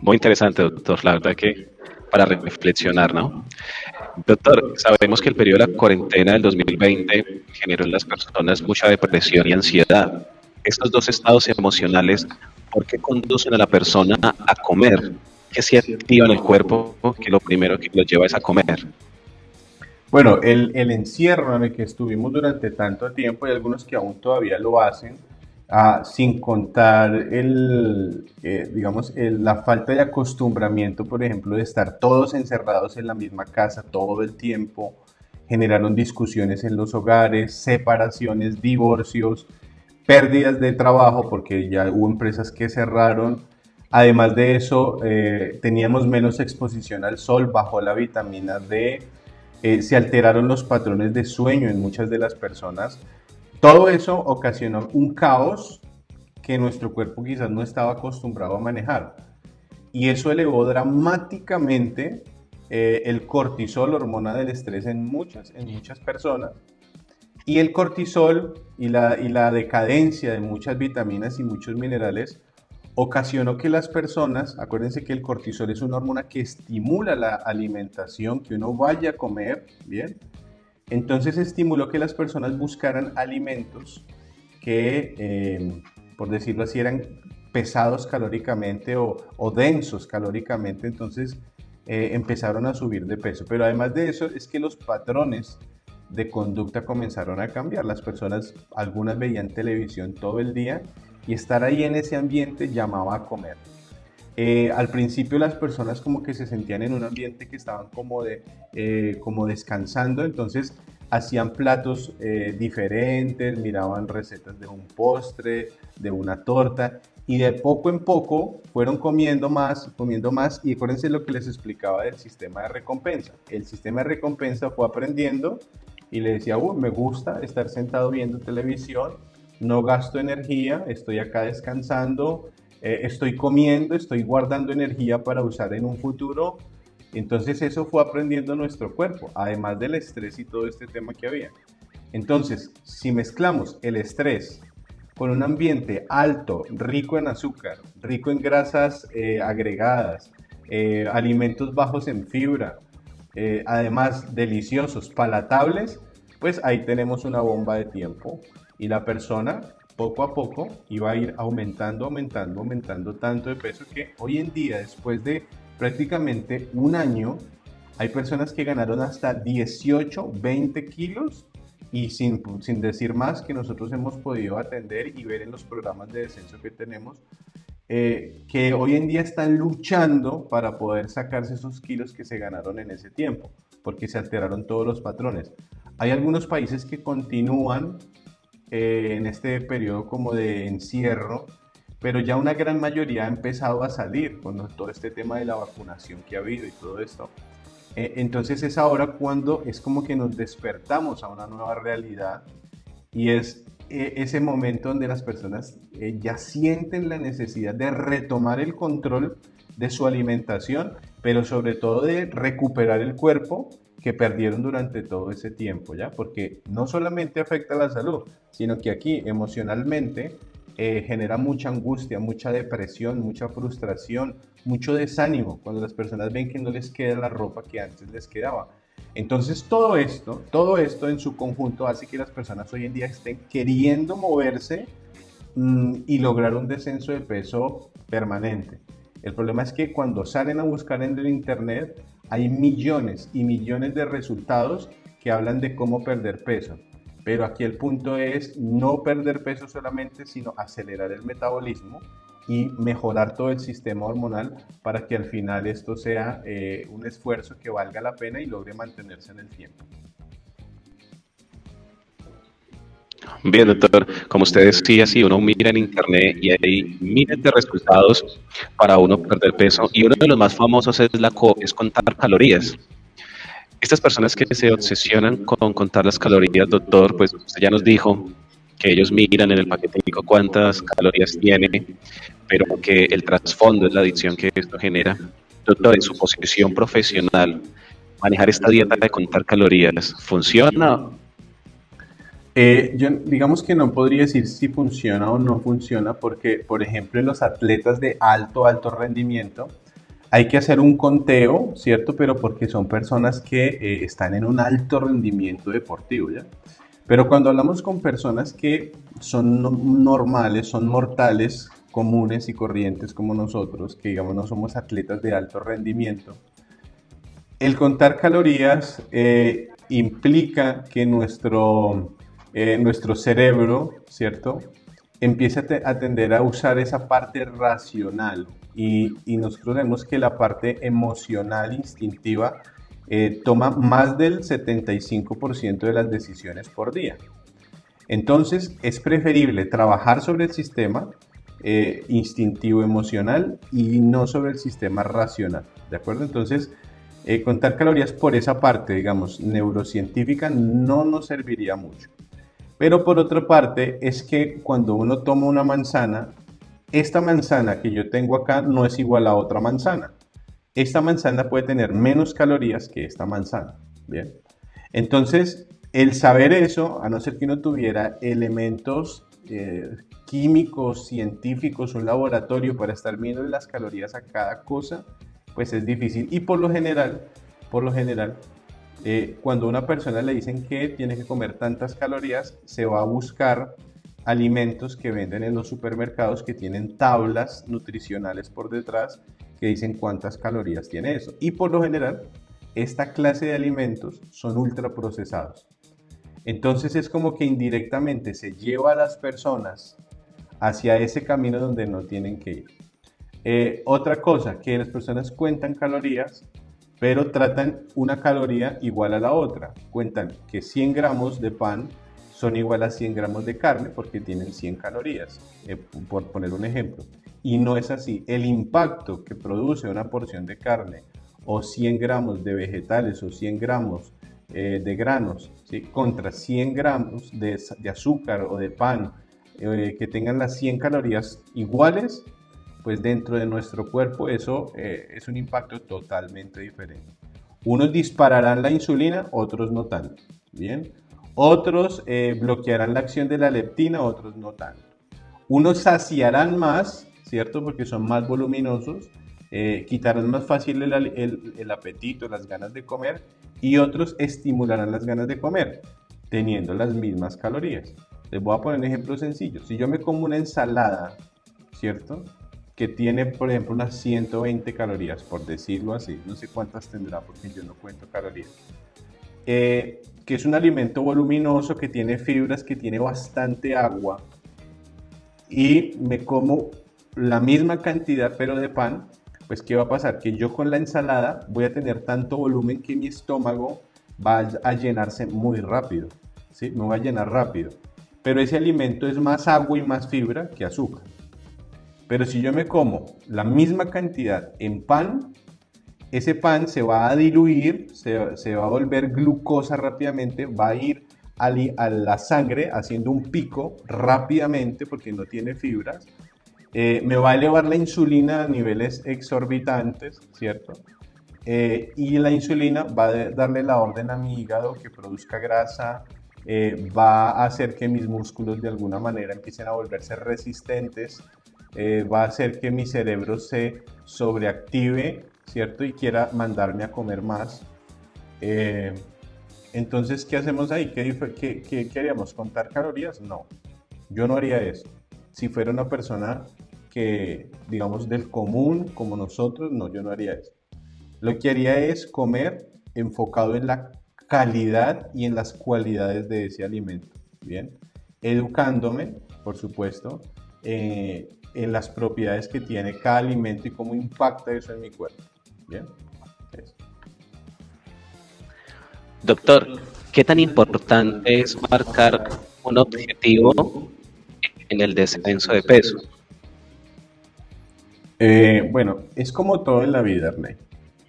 Muy interesante, doctor. La verdad que para reflexionar, ¿no? Doctor, sabemos que el periodo de la cuarentena del 2020 generó en las personas mucha depresión y ansiedad. Estos dos estados emocionales ¿Por qué conducen a la persona a comer? ¿Qué se activa en el cuerpo que lo primero que lo lleva es a comer? Bueno, el, el, encierro en el que estuvimos durante tanto tiempo y algunos que aún todavía lo hacen, sin contar el, eh, digamos, la falta de acostumbramiento, por ejemplo, de estar todos encerrados en la misma casa todo el tiempo, generaron discusiones en los hogares, separaciones, divorcios, pérdidas de trabajo porque ya hubo empresas que cerraron. Además de eso, eh, teníamos menos exposición al sol, bajó la vitamina D, eh, se alteraron los patrones de sueño en muchas de las personas. Todo eso ocasionó un caos que nuestro cuerpo quizás no estaba acostumbrado a manejar. Y eso elevó dramáticamente eh, el cortisol, hormona del estrés en muchas, en muchas personas. Y el cortisol y la, y la decadencia de muchas vitaminas y muchos minerales ocasionó que las personas, acuérdense que el cortisol es una hormona que estimula la alimentación, que uno vaya a comer, ¿bien? Entonces estimuló que las personas buscaran alimentos que, eh, por decirlo así, eran pesados calóricamente o, densos calóricamente, entonces eh, empezaron a subir de peso. Pero además de eso es que los patrones de conducta comenzaron a cambiar. Las personas, algunas veían televisión todo el día y estar ahí en ese ambiente llamaba a comer. Eh, al principio las personas como que se sentían en un ambiente que estaban como, de, eh, como descansando, entonces hacían platos eh, diferentes, miraban recetas de un postre, de una torta y de poco en poco fueron comiendo más, comiendo más y acuérdense lo que les explicaba del sistema de recompensa. El sistema de recompensa fue aprendiendo y le decía, me gusta estar sentado viendo televisión, no gasto energía, estoy acá descansando, eh, estoy comiendo, estoy guardando energía para usar en un futuro. Entonces eso fue aprendiendo nuestro cuerpo, además del estrés y todo este tema que había. Entonces, si mezclamos el estrés con un ambiente alto, rico en azúcar, rico en grasas eh, agregadas, eh, alimentos bajos en fibra, además deliciosos, palatables, pues ahí tenemos una bomba de tiempo y la persona poco a poco iba a ir aumentando, aumentando, aumentando tanto de peso que hoy en día, después de prácticamente un año, hay personas que ganaron hasta 18, 20 kilos y sin, sin decir más que nosotros hemos podido atender y ver en los programas de descenso que tenemos, eh, que hoy en día están luchando para poder sacarse esos kilos que se ganaron en ese tiempo, porque se alteraron todos los patrones. Hay algunos países que continúan eh, en este periodo como de encierro, pero ya una gran mayoría ha empezado a salir con todo este tema de la vacunación que ha habido y todo esto. Eh, entonces es ahora cuando es como que nos despertamos a una nueva realidad y es eh, ese momento donde las personas ya sienten la necesidad de retomar el control de su alimentación, pero sobre todo de recuperar el cuerpo que perdieron durante todo ese tiempo, ¿ya? Porque no solamente afecta la salud, sino que aquí emocionalmente eh, genera mucha angustia, mucha depresión, mucha frustración, mucho desánimo cuando las personas ven que no les queda la ropa que antes les quedaba. Entonces todo esto, todo esto en su conjunto hace que las personas hoy en día estén queriendo moverse mm, y lograr un descenso de peso permanente. El problema es que cuando salen a buscar en el internet hay millones y millones de resultados que hablan de cómo perder peso. Pero aquí el punto es no perder peso solamente, sino acelerar el metabolismo y mejorar todo el sistema hormonal para que al final esto sea eh, un esfuerzo que valga la pena y logre mantenerse en el tiempo. Bien, doctor, como usted decía, si uno mira en internet y hay miles de resultados para uno perder peso y uno de los más famosos es, la es contar calorías. Estas personas que se obsesionan con contar las calorías, doctor, pues usted ya nos dijo que ellos miran en el paquetico cuántas calorías tiene, pero que el trasfondo es la adicción que esto genera. Doctor, en su posición profesional, manejar esta dieta de contar calorías, ¿funciona eh, yo digamos que no podría decir si funciona o no funciona porque, por ejemplo, en los atletas de alto, alto rendimiento, hay que hacer un conteo, ¿cierto? Pero porque son personas que eh, están en un alto rendimiento deportivo, ¿ya? Pero cuando hablamos con personas que son normales, son mortales, comunes y corrientes como nosotros, que digamos no somos atletas de alto rendimiento, el contar calorías eh, implica que nuestro eh, nuestro cerebro, ¿cierto? Empieza a tender a usar esa parte racional y, nosotros vemos que la parte emocional, instintiva, eh, toma más del 75% de las decisiones por día. Entonces es preferible trabajar sobre el sistema eh, instintivo emocional y no sobre el sistema racional. ¿De acuerdo? Entonces, contar calorías por esa parte, digamos, neurocientífica no nos serviría mucho. Pero por otra parte es que cuando uno toma una manzana, esta manzana que yo tengo acá no es igual a otra manzana. Esta manzana puede tener menos calorías que esta manzana. Bien. Entonces, el saber eso, a no ser que uno tuviera elementos eh, químicos, científicos, un laboratorio para estar viendo las calorías a cada cosa, pues es difícil. Y por lo general, por lo general, eh, cuando a una persona le dicen que tiene que comer tantas calorías, se va a buscar alimentos que venden en los supermercados que tienen tablas nutricionales por detrás que dicen cuántas calorías tiene eso. Y por lo general, esta clase de alimentos son ultraprocesados. Entonces es como que indirectamente se lleva a las personas hacia ese camino donde no tienen que ir. Eh, otra cosa, que las personas cuentan calorías, pero tratan una caloría igual a la otra. Cuentan que 100 gramos de pan son igual a 100 gramos de carne porque tienen 100 calorías, eh, por poner un ejemplo. Y no es así. El impacto que produce una porción de carne o 100 gramos de vegetales o 100 gramos eh, de granos ¿sí? contra 100 gramos de, azúcar o de pan eh, que tengan las 100 calorías iguales, pues dentro de nuestro cuerpo eso eh, es un impacto totalmente diferente. Unos dispararán la insulina, otros no tanto. Bien. Otros eh, bloquearán la acción de la leptina, otros no tanto. Unos saciarán más, ¿cierto? Porque son más voluminosos, quitarán más fácil el, el, el, apetito, las ganas de comer, y otros estimularán las ganas de comer, teniendo las mismas calorías. Les voy a poner un ejemplo sencillo. Si yo me como una ensalada, ¿cierto? Que tiene, por ejemplo, unas 120 calorías, por decirlo así. No sé cuántas tendrá porque yo no cuento calorías. Eh, que es un alimento voluminoso, que tiene fibras, que tiene bastante agua. Y me como la misma cantidad, pero de pan. Pues, ¿qué va a pasar? Que yo con la ensalada voy a tener tanto volumen que mi estómago va a llenarse muy rápido. ¿sí? Me va a llenar rápido pero ese alimento es más agua y más fibra que azúcar. Pero si yo me como la misma cantidad en pan, ese pan se va a diluir, se, va a volver glucosa rápidamente, va a ir a, la sangre haciendo un pico rápidamente porque no tiene fibras. Eh, me va a elevar la insulina a niveles exorbitantes, ¿cierto? Eh, y la insulina va a darle la orden a mi hígado que produzca grasa, eh, va a hacer que mis músculos de alguna manera empiecen a volverse resistentes, eh, va a hacer que mi cerebro se sobreactive, ¿cierto? Y quiera mandarme a comer más. Eh, entonces, ¿qué hacemos ahí? ¿Qué, qué? ¿Contar calorías? No, yo no haría eso. Si fuera una persona que, digamos, del común como nosotros, no, yo no haría eso. Lo que haría es comer enfocado en la calidad y en las cualidades de ese alimento. Bien, educándome, por supuesto, eh, en las propiedades que tiene cada alimento y cómo impacta eso en mi cuerpo. Bien, Doctor, ¿qué tan importante es marcar un objetivo en el descenso de peso? Eh, bueno, es como todo en la vida, Arney.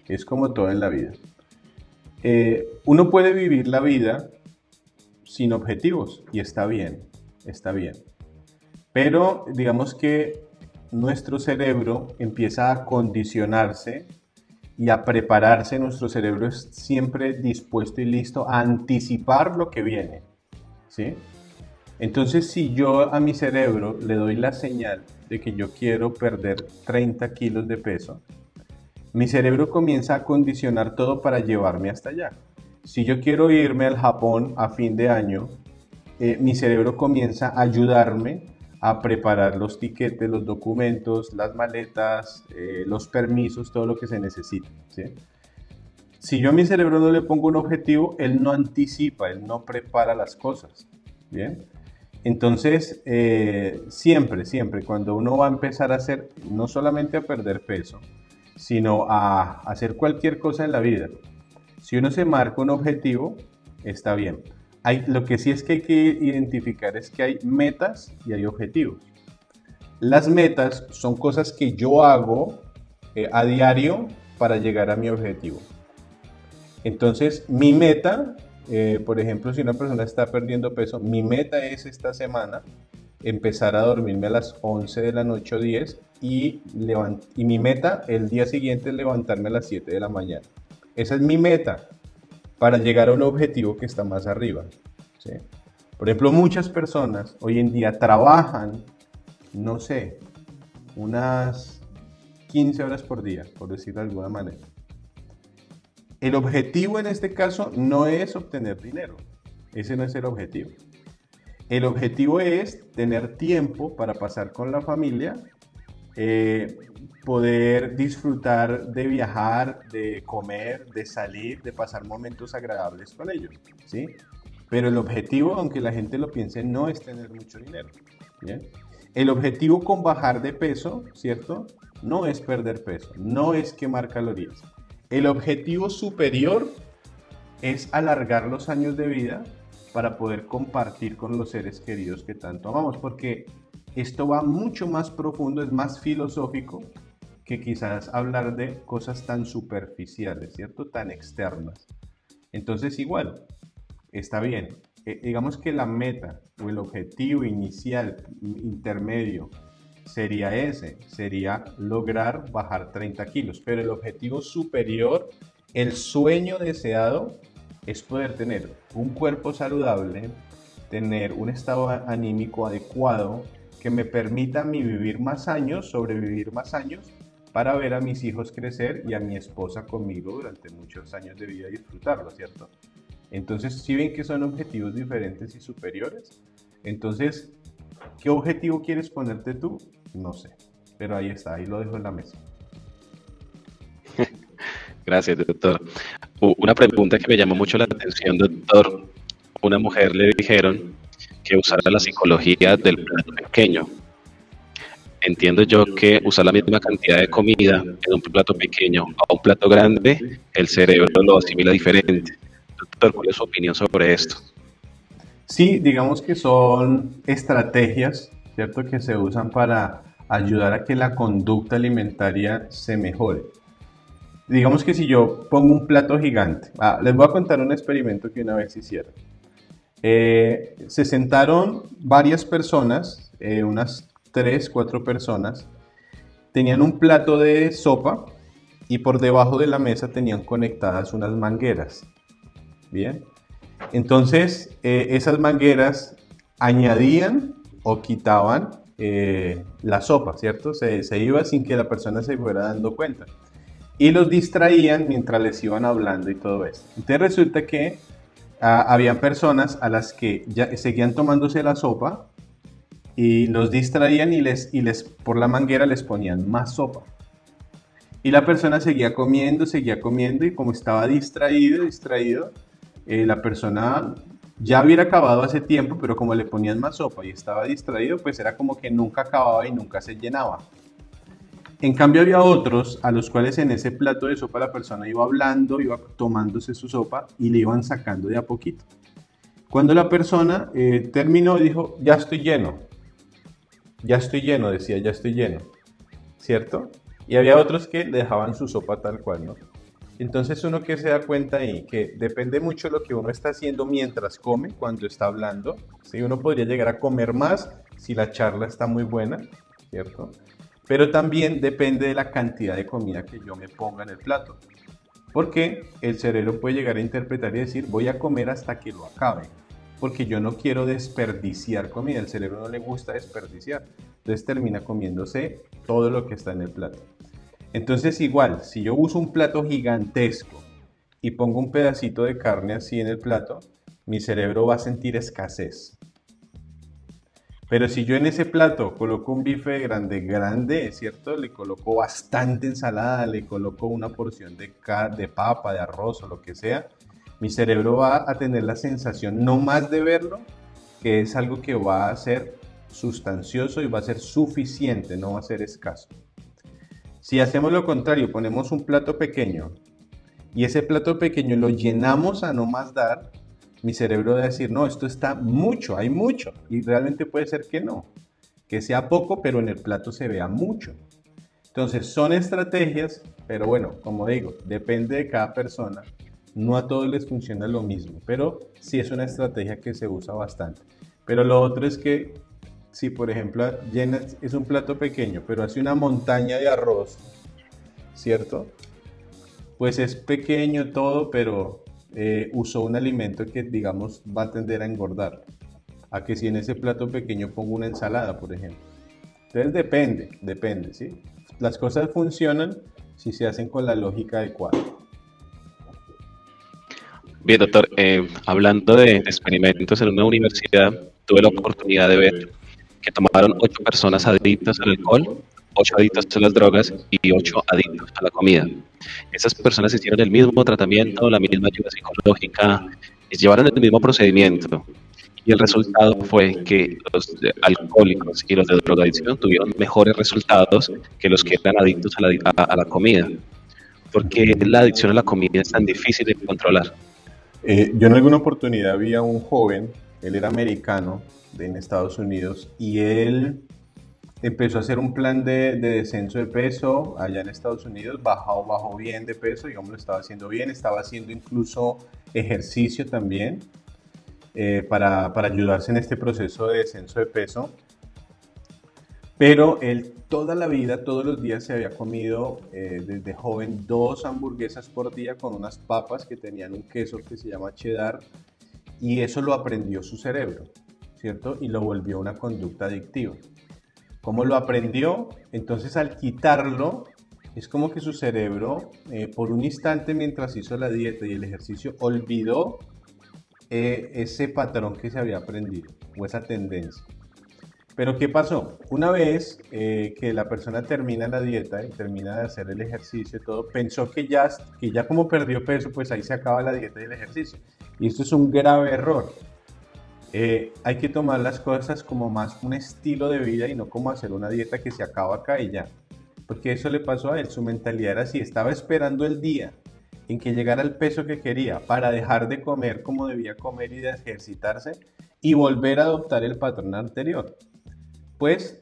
Es como todo en la vida. Eh, uno puede vivir la vida sin objetivos y está bien, está bien. Pero digamos que nuestro cerebro empieza a condicionarse y a prepararse. Nuestro cerebro es siempre dispuesto y listo a anticipar lo que viene. ¿sí? Entonces, si yo a mi cerebro le doy la señal de que yo quiero perder 30 kilos de peso, mi cerebro comienza a condicionar todo para llevarme hasta allá. Si yo quiero irme al Japón a fin de año, eh, mi cerebro comienza a ayudarme a preparar los tiquetes, los documentos, las maletas, eh, los permisos, todo lo que se necesita. Si yo a mi cerebro no le pongo un objetivo, él no anticipa, él no prepara las cosas. Bien. Entonces, eh, siempre, siempre, cuando uno va a empezar a hacer, no solamente a perder peso, sino a hacer cualquier cosa en la vida. Si uno se marca un objetivo, está bien. Lo que sí es que hay que identificar es que hay metas y hay objetivos. Las metas son cosas que yo hago eh, a diario para llegar a mi objetivo. Entonces, mi meta, eh, por ejemplo, si una persona está perdiendo peso, mi meta es esta semana empezar a dormirme a las 11 de la noche o 10 y, y mi meta el día siguiente es levantarme a las 7 de la mañana. Esa es mi meta para llegar a un objetivo que está más arriba. Por ejemplo, muchas personas hoy en día trabajan, no sé, unas 15 horas por día, por decirlo de alguna manera. El objetivo en este caso no es obtener dinero. Ese no es el objetivo. El objetivo es tener tiempo para pasar con la familia, eh, poder disfrutar de viajar, de comer, de salir, de pasar momentos agradables con ellos, ¿sí? Pero el objetivo, aunque la gente lo piense, no es tener mucho dinero, El objetivo con bajar de peso, ¿cierto? No es perder peso, no es quemar calorías. El objetivo superior es alargar los años de vida para poder compartir con los seres queridos que tanto amamos, porque esto va mucho más profundo, es más filosófico que quizás hablar de cosas tan superficiales, ¿cierto? Tan externas. Entonces igual, está bien. Eh, digamos que la meta o el objetivo inicial, intermedio, sería ese, sería lograr bajar 30 kilos, pero el objetivo superior, el sueño deseado, es poder tener un cuerpo saludable, tener un estado anímico adecuado, que me permita a vivir más años, sobrevivir más años, para ver a mis hijos crecer y a mi esposa conmigo durante muchos años de vida y disfrutarlo, ¿cierto? Entonces, si ven que son objetivos diferentes y superiores, entonces, ¿qué objetivo quieres ponerte tú? No sé, pero ahí está, ahí lo dejo en la mesa. Gracias, doctor. Una pregunta que me llamó mucho la atención, doctor. Una mujer le dijeron que usar la psicología del plato pequeño. Entiendo yo que usar la misma cantidad de comida en un plato pequeño a un plato grande, el cerebro lo asimila diferente. Doctor, ¿cuál es su opinión sobre esto? Sí, digamos que son estrategias, ¿cierto?, que se usan para ayudar a que la conducta alimentaria se mejore. Digamos que si yo pongo un plato gigante, ah, les voy a contar un experimento que una vez hicieron. Eh, se sentaron varias personas, eh, unas tres, cuatro personas, tenían un plato de sopa y por debajo de la mesa tenían conectadas unas mangueras. Bien, entonces eh, esas mangueras añadían o quitaban la sopa, ¿cierto? Se, se iba sin que la persona se fuera dando cuenta. Y los distraían mientras les iban hablando y todo eso. Entonces resulta que había personas a las que ya seguían tomándose la sopa y los distraían y les, y les por la manguera les ponían más sopa. Y la persona seguía comiendo, seguía comiendo y como estaba distraído, distraído, eh, la persona ya hubiera acabado hace tiempo, pero como le ponían más sopa y estaba distraído, pues era como que nunca acababa y nunca se llenaba. En cambio había otros a los cuales en ese plato de sopa la persona iba hablando, iba tomándose su sopa y le iban sacando de a poquito. Cuando la persona eh, terminó dijo, ya estoy lleno, ya estoy lleno, decía, ya estoy lleno, ¿cierto? Y había otros que le dejaban su sopa tal cual, ¿no? Entonces uno que se da cuenta ahí, que depende mucho de lo que uno está haciendo mientras come, cuando está hablando. ¿sí? Uno podría llegar a comer más si la charla está muy buena, ¿cierto? Pero también depende de la cantidad de comida que yo me ponga en el plato. Porque el cerebro puede llegar a interpretar y decir, voy a comer hasta que lo acabe. Porque yo no quiero desperdiciar comida. El cerebro no le gusta desperdiciar. Entonces termina comiéndose todo lo que está en el plato. Entonces igual, si yo uso un plato gigantesco y pongo un pedacito de carne así en el plato, mi cerebro va a sentir escasez. Pero si yo en ese plato coloco un bife grande, grande, ¿cierto? Le coloco bastante ensalada, le coloco una porción de, de papa, de arroz o lo que sea, mi cerebro va a tener la sensación no más de verlo, que es algo que va a ser sustancioso y va a ser suficiente, no va a ser escaso. Si hacemos lo contrario, ponemos un plato pequeño y ese plato pequeño lo llenamos a no más dar, mi cerebro va a decir, no, esto está mucho, hay mucho. Y realmente puede ser que no, que sea poco, pero en el plato se vea mucho. Entonces son estrategias, pero bueno, como digo, depende de cada persona. No a todos les funciona lo mismo, pero sí es una estrategia que se usa bastante. Pero lo otro es que si por ejemplo es un plato pequeño, pero hace una montaña de arroz, ¿cierto? Pues es pequeño todo, pero eh, usó un alimento que, digamos, va a tender a engordar. a que si en ese plato pequeño pongo una ensalada, por ejemplo. Entonces depende, depende, ¿sí? Las cosas funcionan si se hacen con la lógica adecuada. Bien, doctor, eh, hablando de experimentos en una universidad, tuve la oportunidad de ver que tomaron ocho personas adictas al alcohol, ocho adictas a las drogas y ocho adictos a la comida. Esas personas hicieron el mismo tratamiento, la misma ayuda psicológica, llevaron el mismo procedimiento. Y el resultado fue que los alcohólicos y los de drogadicción tuvieron mejores resultados que los que eran adictos a la, a, la comida. porque la adicción a la comida es tan difícil de controlar? Eh, yo en alguna oportunidad vi a un joven, él era americano en Estados Unidos y él empezó a hacer un plan de, descenso de peso allá en Estados Unidos, bajó, bajó bien de peso, digamos, lo estaba haciendo bien, estaba haciendo incluso ejercicio también eh, para, para, ayudarse en este proceso de descenso de peso. Pero él toda la vida, todos los días se había comido eh, desde joven dos hamburguesas por día con unas papas que tenían un queso que se llama cheddar y eso lo aprendió su cerebro, ¿cierto? Y lo volvió una conducta adictiva. ¿Cómo lo aprendió? Entonces al quitarlo, es como que su cerebro, eh, por un instante mientras hizo la dieta y el ejercicio, olvidó eh, ese patrón que se había aprendido o esa tendencia. Pero ¿qué pasó? Una vez eh, que la persona termina la dieta y termina de hacer el ejercicio y todo, pensó que ya, que ya como perdió peso, pues ahí se acaba la dieta y el ejercicio. Y esto es un grave error. Eh, hay que tomar las cosas como más un estilo de vida y no como hacer una dieta que se acaba acá y ya. Porque eso le pasó a él, su mentalidad era así, estaba esperando el día en que llegara el peso que quería para dejar de comer como debía comer y de ejercitarse y volver a adoptar el patrón anterior. Pues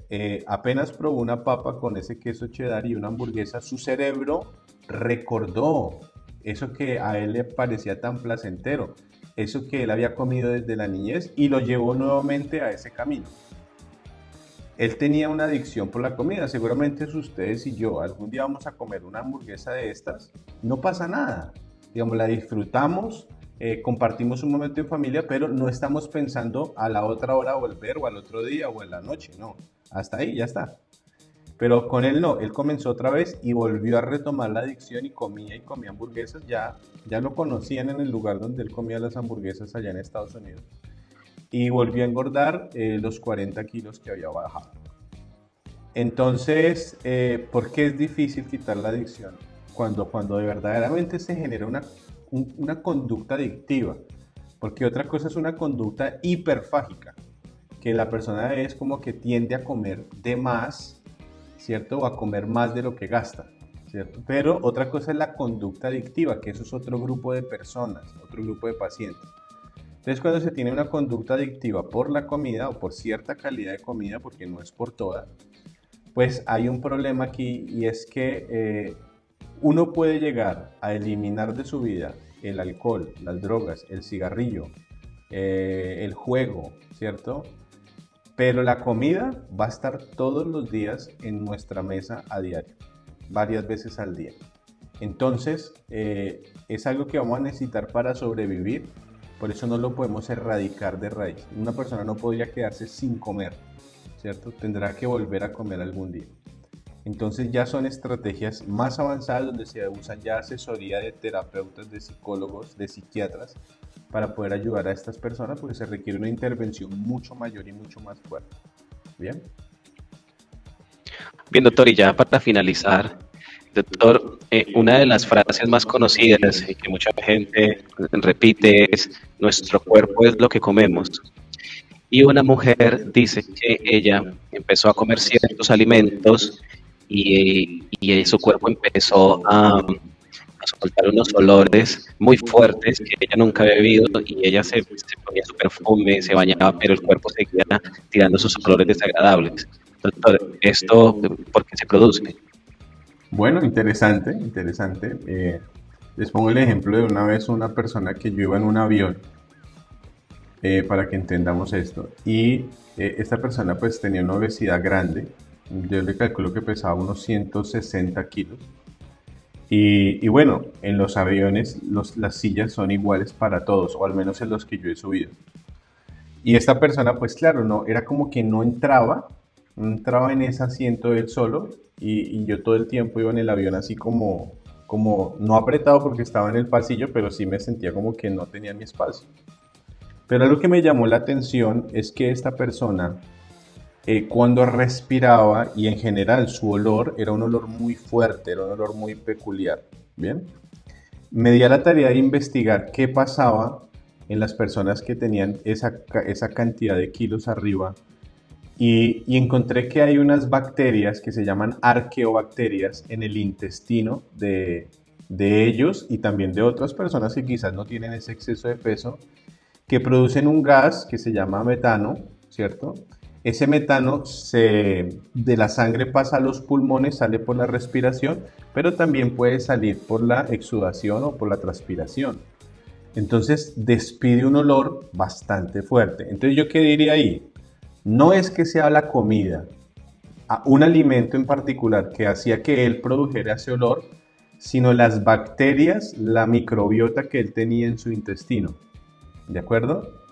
apenas probó una papa con ese queso cheddar y una hamburguesa, su cerebro recordó eso que a él le parecía tan placentero eso que él había comido desde la niñez y lo llevó nuevamente a ese camino. Él tenía una adicción por la comida, seguramente es ustedes y yo, algún día vamos a comer una hamburguesa de estas, no pasa nada, digamos, la disfrutamos, eh, compartimos un momento en familia, pero no estamos pensando a la otra hora volver o al otro día o en la noche, no, hasta ahí ya está. Pero con él no, él comenzó otra vez y volvió a retomar la adicción y comía y comía hamburguesas. Ya, ya lo conocían en el lugar donde él comía las hamburguesas allá en Estados Unidos. Y volvió a engordar eh, los 40 kilos que había bajado. Entonces, eh, ¿por qué es difícil quitar la adicción? Cuando, cuando de verdaderamente se genera una, una conducta adictiva. Porque otra cosa es una conducta hiperfágica, que la persona es como que tiende a comer de más ¿cierto? O a comer más de lo que gasta, ¿cierto? Pero otra cosa es la conducta adictiva, que eso es otro grupo de personas, otro grupo de pacientes. Entonces, cuando se tiene una conducta adictiva por la comida o por cierta calidad de comida, porque no es por toda, pues hay un problema aquí y es que eh, uno puede llegar a eliminar de su vida el alcohol, las drogas, el cigarrillo, eh, el juego, ¿cierto? Pero la comida va a estar todos los días en nuestra mesa a diario, varias veces al día. Entonces, eh, es algo que vamos a necesitar para sobrevivir, por eso no lo podemos erradicar de raíz. Una persona no podría quedarse sin comer, ¿cierto? Tendrá que volver a comer algún día. Entonces ya son estrategias más avanzadas donde se usan ya asesoría de terapeutas, de psicólogos, de psiquiatras para poder ayudar a estas personas porque se requiere una intervención mucho mayor y mucho más fuerte. Bien. Bien, doctor, y ya para finalizar, doctor, eh, una de las frases más conocidas y que mucha gente repite es, nuestro cuerpo es lo que comemos. Y una mujer dice que ella empezó a comer ciertos alimentos y, su cuerpo empezó a soltar unos olores muy fuertes que ella nunca había bebido y ella se, ponía su perfume, se bañaba, pero el cuerpo seguía tirando sus olores desagradables. Doctor, ¿esto por qué se produce? Bueno, interesante, interesante. Eh, les pongo el ejemplo de una vez una persona que yo iba en un avión eh, para que entendamos esto. Y eh, esta persona pues tenía una obesidad grande. Yo le calculo que pesaba unos 160 kilos y, bueno, en los aviones las sillas son iguales para todos, o al menos en los que yo he subido. Y esta persona, pues claro, no, era como que no entraba, entraba en ese asiento él solo y, yo todo el tiempo iba en el avión así como, como, no apretado porque estaba en el pasillo, pero sí me sentía como que no tenía mi espacio. Pero algo que me llamó la atención es que esta persona, eh, cuando respiraba y en general su olor era un olor muy fuerte, era un olor muy peculiar, ¿bien? Me di a la tarea de investigar qué pasaba en las personas que tenían esa, esa cantidad de kilos arriba y, encontré que hay unas bacterias que se llaman arqueobacterias en el intestino de, de ellos y también de otras personas que quizás no tienen ese exceso de peso, que producen un gas que se llama metano, ¿cierto? Ese metano se, de la sangre pasa a los pulmones, sale por la respiración, pero también puede salir por la exudación o por la transpiración. Entonces despide un olor bastante fuerte. Entonces yo qué diría ahí? No es que sea la comida, un alimento en particular que hacía que él produjera ese olor, sino las bacterias, la microbiota que él tenía en su intestino. ¿De acuerdo?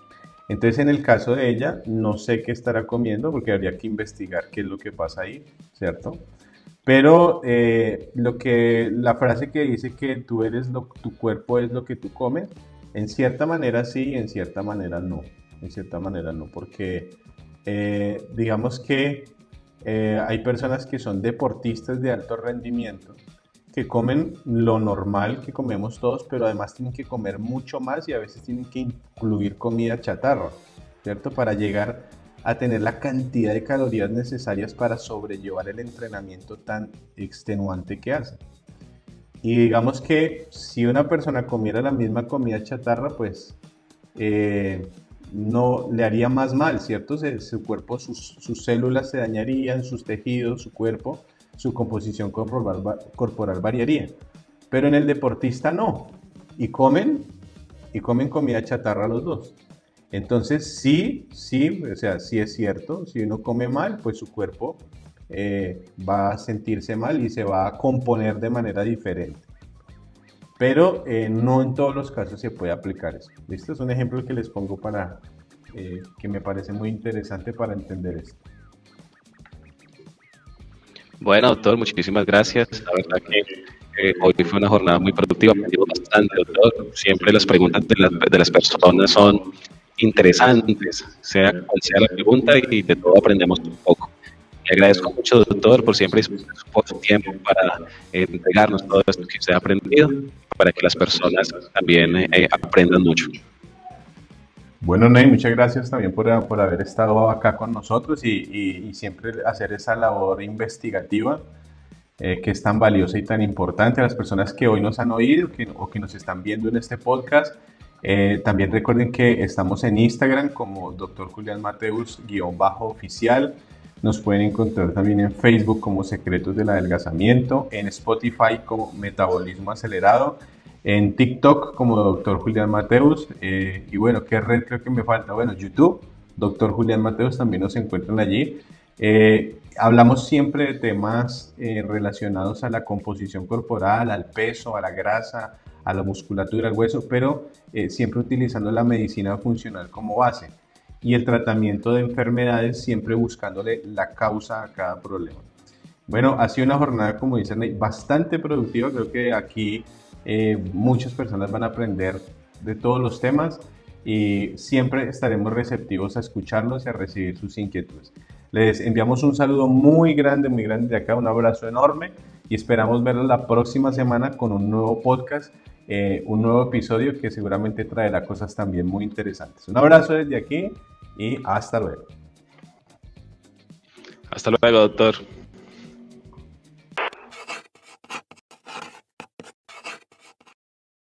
Entonces en el caso de ella, no sé qué estará comiendo porque habría que investigar qué es lo que pasa ahí, ¿cierto? Pero eh, lo que la frase que dice que tú eres lo, tu cuerpo es lo que tú comes, en cierta manera sí, en cierta manera no. En cierta manera no, porque eh, digamos que eh, hay personas que son deportistas de alto rendimiento que comen lo normal que comemos todos, pero además tienen que comer mucho más y a veces tienen que incluir comida chatarra, ¿cierto? Para llegar a tener la cantidad de calorías necesarias para sobrellevar el entrenamiento tan extenuante que hacen. Y digamos que si una persona comiera la misma comida chatarra, pues eh, no le haría más mal, ¿cierto? su cuerpo, sus, células se dañarían, sus tejidos, su cuerpo, su composición corporal, variaría. Pero en el deportista no. Y comen, y comen comida chatarra los dos. Entonces sí, sí, o sea, sí es cierto, si uno come mal, pues su cuerpo eh, va a sentirse mal y se va a componer de manera diferente. Pero eh, no en todos los casos se puede aplicar eso. Este es un ejemplo que les pongo para eh, que me parece muy interesante para entender esto. Bueno, doctor, muchísimas gracias. La verdad que hoy fue una jornada muy productiva, aprendimos bastante, doctor. Siempre las preguntas de las, de las personas son interesantes, sea cual sea la pregunta, y de todo aprendemos un poco. Le agradezco mucho, doctor, por siempre por su tiempo para entregarnos todo esto que usted ha aprendido, para que las personas también eh, aprendan mucho. Bueno, Ney, muchas gracias también por, por, haber estado acá con nosotros y, y, siempre hacer esa labor investigativa eh, que es tan valiosa y tan importante a las personas que hoy nos han oído que, o que nos están viendo en este podcast. Eh, también recuerden que estamos en Instagram como Dr. Julián Mateus-oficial. Nos pueden encontrar también en Facebook como Secretos del Adelgazamiento, en Spotify como Metabolismo Acelerado, en TikTok como Dr. Julián Mateus. Eh, y bueno, ¿qué red creo que me falta? Bueno, YouTube, Dr. Julián Mateus también nos encuentran allí. Eh, hablamos siempre de temas eh, relacionados a la composición corporal, al peso, a la grasa, a la musculatura, al hueso, pero siempre utilizando la medicina funcional como base y el tratamiento de enfermedades siempre buscándole la causa a cada problema. Bueno, ha sido una jornada, como dicen, bastante productiva. Creo que aquí eh, muchas personas van a aprender de todos los temas y siempre estaremos receptivos a escucharlos y a recibir sus inquietudes. Les enviamos un saludo muy grande, muy grande de acá, un abrazo enorme y esperamos verlos la próxima semana con un nuevo podcast, eh, un nuevo episodio que seguramente traerá cosas también muy interesantes. Un abrazo desde aquí y hasta luego. Hasta luego, doctor.